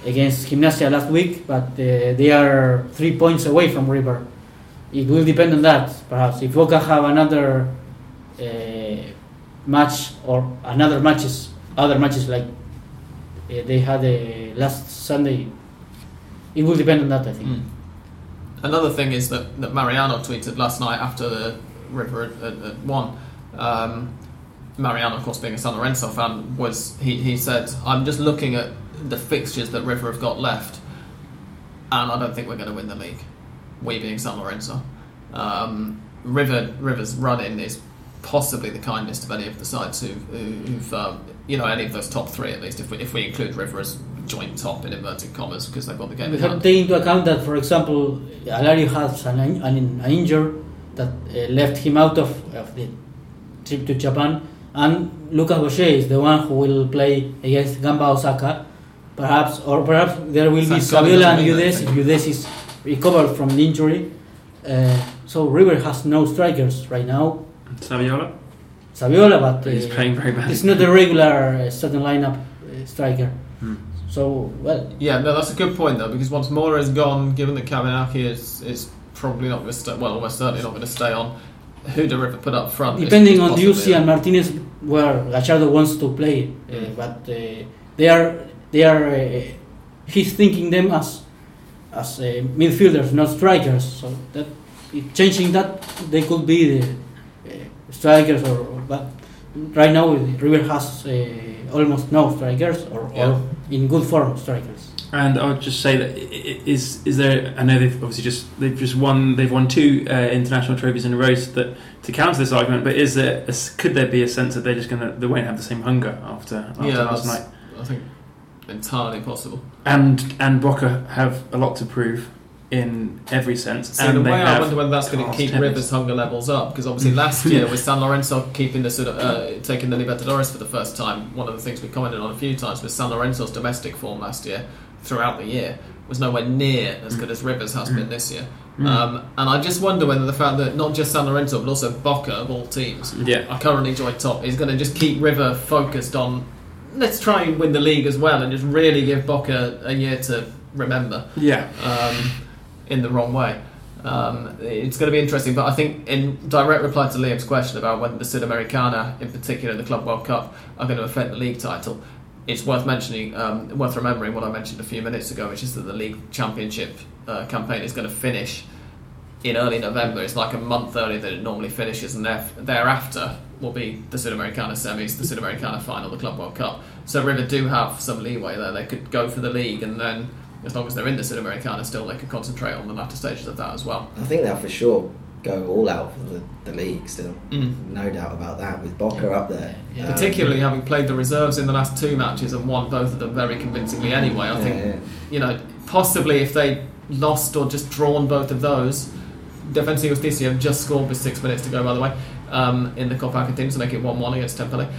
against Gimnasia last week, but they are three points away from River. It will depend on that, perhaps. If Boca have another match or another matches, other matches like they had last Sunday, it will depend on that. I think. Mm. Another thing is that, that Mariano tweeted last night after the River had, had won. Um, Mariano, of course, being a San Lorenzo fan, was he, he said, "I'm just looking at the fixtures that River have got left, and I don't think we're going to win the league." We being San Lorenzo, um, River River's run in is possibly the kindest of any of the sides who, who've um, you know any of those top three at least if we if we include River as joint top in inverted commas because they've got the game. We in have to take into account that, for example, Alario has an, an, an injury that uh, left him out of, of the trip to Japan, and Lucas Boyé is the one who will play against Gamba Osaka, perhaps, or perhaps there will be Sanconi Saviola and mean Udes if anything. Udes is recovered from the injury. Uh, so River has no strikers right now. Saviola. Saviola, but He's uh, playing very bad. it's not a regular uh, starting lineup uh, striker. Hmm. So well, Yeah, no, that's a good point though, because once Mora is gone, given that Cavenaghi is is probably not going to stay, well, almost certainly not going to stay on. Who do River put up front? Depending is on Ducey and Martinez, where Gallardo wants to play, uh, Mm. but uh, they are they are uh, he's thinking them as as uh, midfielders, not strikers. So that changing that, they could be the uh, strikers, or, or- but right now River has uh, almost no strikers, or, Yeah. or in good form strikers. And I would just say that i- i- is is there? I know they've obviously just they've just won. They've won two uh, international trophies in a row. So that to counter this argument, but is there? A, s- could there be a sense that they're just gonna they won't have the same hunger after after Yeah, last that's, night? I think entirely possible. And and Boca have a lot to prove in every sense. See, and the way I wonder whether that's going to keep tennis. River's hunger levels up, because obviously last year with San Lorenzo keeping the sort of uh, taking the Libertadores for the first time, one of the things we commented on a few times was San Lorenzo's domestic form last year, throughout the year, was nowhere near as good as Rivers has been this year. Mm. Um, and I just wonder whether the fact that not just San Lorenzo but also Boca of all teams Yeah. are currently joint top is going to just keep River focused on let's try and win the league as well and just really give Boca a year to remember Yeah. um, in the wrong way. Um, it's going to be interesting, but I think in direct reply to Liam's question about whether the Sudamericana, in particular the Club World Cup, are going to affect the league title, it's worth mentioning, um, worth remembering what I mentioned a few minutes ago, which is that the league championship uh, campaign is going to finish in early November. It's like a month earlier than it normally finishes, and there- thereafter will be the Sudamericana semis, the Sudamericana final, the Club World Cup. So River do have some leeway there. They could go for the league, and then as long as they're in the Sudamericana, still they can concentrate on the latter stages of that as well. I think they'll for sure go all out for the, the league still. No doubt about that, with Boca up there. Yeah. Um, Particularly having played the reserves in the last two matches and won both of them very convincingly anyway. I yeah, think yeah. you know, possibly if they lost or just drawn both of those, Defensa Justicia have just scored with six minutes to go, by the way, um, in the Copa Argentina to make it 1 1 against Temperley.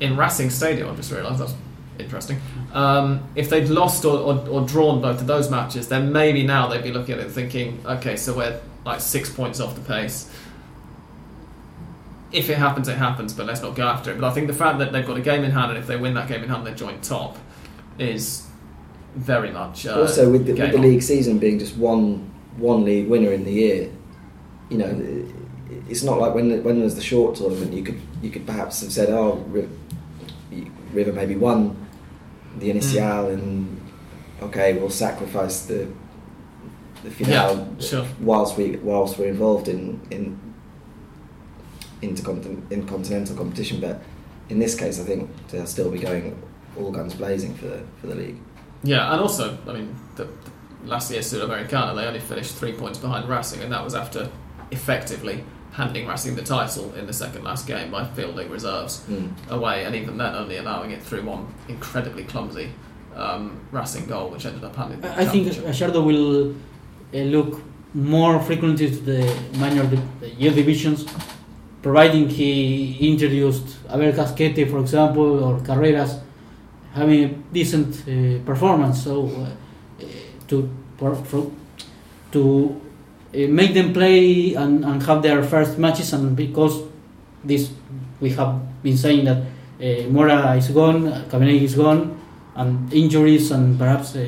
In Racing Stadium, I've just realised that's interesting. Um, if they'd lost or, or, or drawn both of those matches, then maybe now they'd be looking at it thinking, okay, so we're like six points off the pace. If it happens, it happens, but let's not go after it. But I think the fact that they've got a game in hand, and if they win that game in hand, they join top, is very much uh, also with the, with the league season being just one one league winner in the year, you know, it's not like when when there was the short tournament, you could you could perhaps have said, oh, River, River maybe won the mm. initial, and okay, we'll sacrifice the the finale Yeah, sure. whilst we whilst we're involved in in intercontinental in continental competition. But in this case, I think they'll still be going all guns blazing for the for the league. Yeah, and also, I mean, the, the last year Sudamericana, they only finished three points behind Racing, and that was after effectively handing Racing the title in the second last game by fielding reserves Mm. away, and even then only allowing it through one incredibly clumsy um, Racing goal, which ended up handing the I think. Gallardo will uh, look more frequently to the minor the year divisions, providing he introduced Abel Casquete, for example, or Carreras, having a decent uh, performance. So uh, uh, to for, for, to make them play and, and have their first matches, and because this we have been saying that uh, Mora is gone, Cabernet is gone, and injuries and perhaps uh,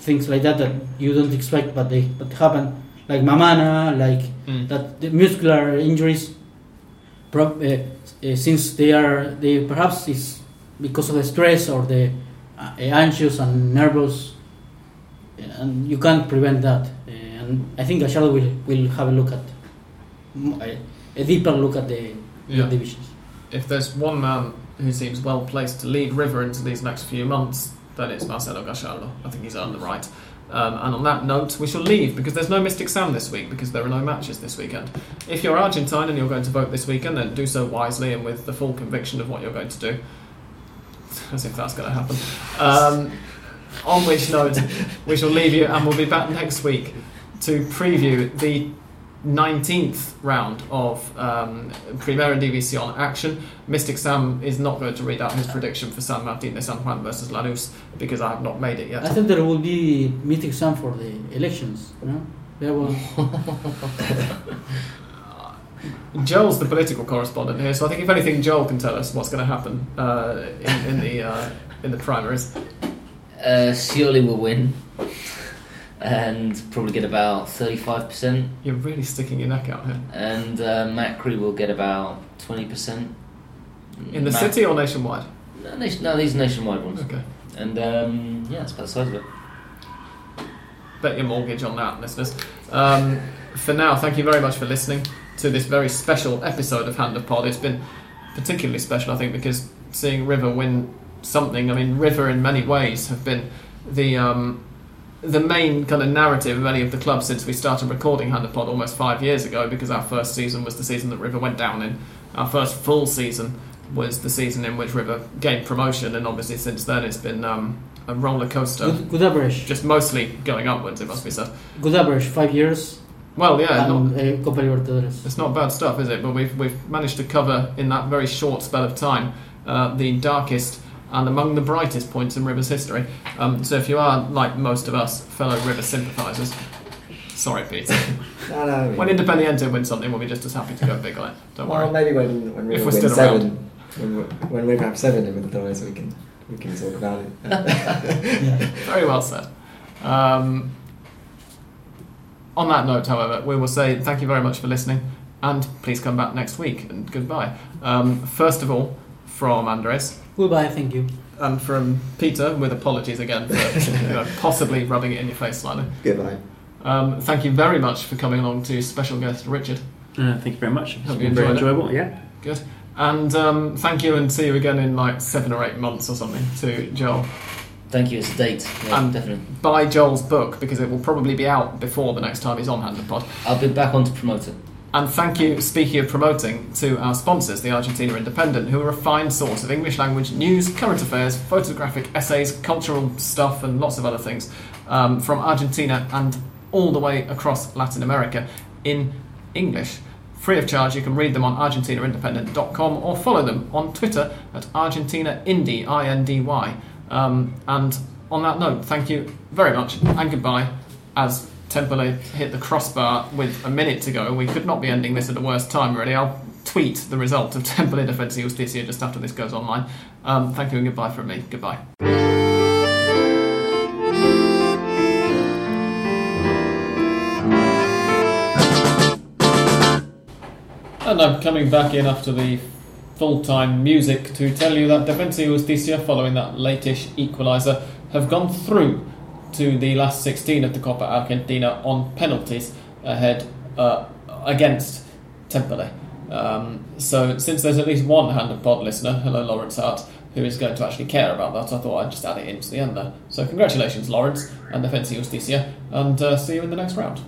things like that that you don't expect, but they but happen, like Mammana, like Mm. that the muscular injuries. Uh, since they are they perhaps is because of the stress or the uh, anxious and nervous, and you can't prevent that. And I think Gallardo will will have a look at a deeper look at the Yeah. divisions. If there's one man who seems well placed to lead River into these next few months, then it's Marcelo Gallardo. I think he's earned the right. Um, and on that note, we shall leave because there's no Mystic Sam this week because there are no matches this weekend. If you're Argentine and you're going to vote this weekend, then do so wisely and with the full conviction of what you're going to do. As if that's going to happen. Um, on which note, we shall leave you and we'll be back next week to preview the 19th round of um, Primera División action. Mystic Sam is not going to read out his prediction for San Martín de San Juan versus Lanús because I have not made it yet. I think there will be Mystic Sam for the elections. No? There was. Joel's the political correspondent here, so I think if anything, Joel can tell us what's going to happen uh, in, in the uh, in the primaries. Uh, Scioli will win and probably get about 35%. You're really sticking your neck out here. And uh, Macri will get about 20%. In the Mac- city or nationwide? No, nation- no, these are nationwide ones. Okay. And um, yeah, that's about the size of it. bet your mortgage on that, listeners. Um, for now, thank you very much for listening to this very special episode of Hand of Pod. It's been particularly special, I think, because seeing River win something. I mean, River in many ways have been the um, the main kind of narrative of any of the clubs since we started recording of almost five years ago. Because our first season was the season that River went down in. Our first full season was the season in which River gained promotion, and obviously since then it's been um, a roller coaster. Average. Just mostly going upwards, it must be said. Good average. Five years. Well, yeah, not, uh, Copa Libertadores. it's not bad stuff, is it? But we've we've managed to cover in that very short spell of time uh, the darkest and among the brightest points in Rivers history. Um, so if you are like most of us, fellow River sympathisers, sorry, Pete. No, no. I mean- when Independiente win something, we'll be just as happy to go big on it. Don't well, worry. maybe when when we If we're still seven, when we, when we have seven in the we can we can talk about it. Yeah. Very well said. Um, on that note, however, we will say thank you very much for listening, and please come back next week. And goodbye. Um, first of all, from Andres. Goodbye. Thank you. And from Peter, with apologies again for you know, possibly rubbing it in your face slightly. Goodbye. Um, thank you very much for coming along to special guest Richard. Uh, thank you very much. It's Hope you been very enjoyed it. enjoyable. Yeah. Good. And um, thank you, and see you again in like seven or eight months or something to Joel. Thank you, it's a date. Yeah, Um, definitely. Buy Joel's book because it will probably be out before the next time he's on Hand of Pod. I'll be back on to promote it. And thank you, speaking of promoting, to our sponsors, the Argentina Independent, who are a fine source of English language news, current affairs, photographic essays, cultural stuff, and lots of other things um, from Argentina and all the way across Latin America in English. free of charge. You can read them on ArgentinaIndependent.com or follow them on Twitter at Argentina Indy. Um, and on that note, thank you very much and goodbye. As Temperley hit the crossbar with a minute to go, we could not be ending this at the worst time, really. I'll tweet the result of temple Temperley Defensa Justicia just after this goes online. Um, thank you and goodbye from me. Goodbye. And I'm coming back in after the full time music to tell you that Defensa Justicia, following that latish equaliser, have gone through to the last 16 of the Copa Argentina on penalties ahead uh, against Temperley. Um, so, since there's at least one Hand of Pod listener, hello Lawrence Hart, who is going to actually care about that, I thought I'd just add it into the end there. So, congratulations, Lawrence, and the Defensa Justicia, and uh, see you in the next round.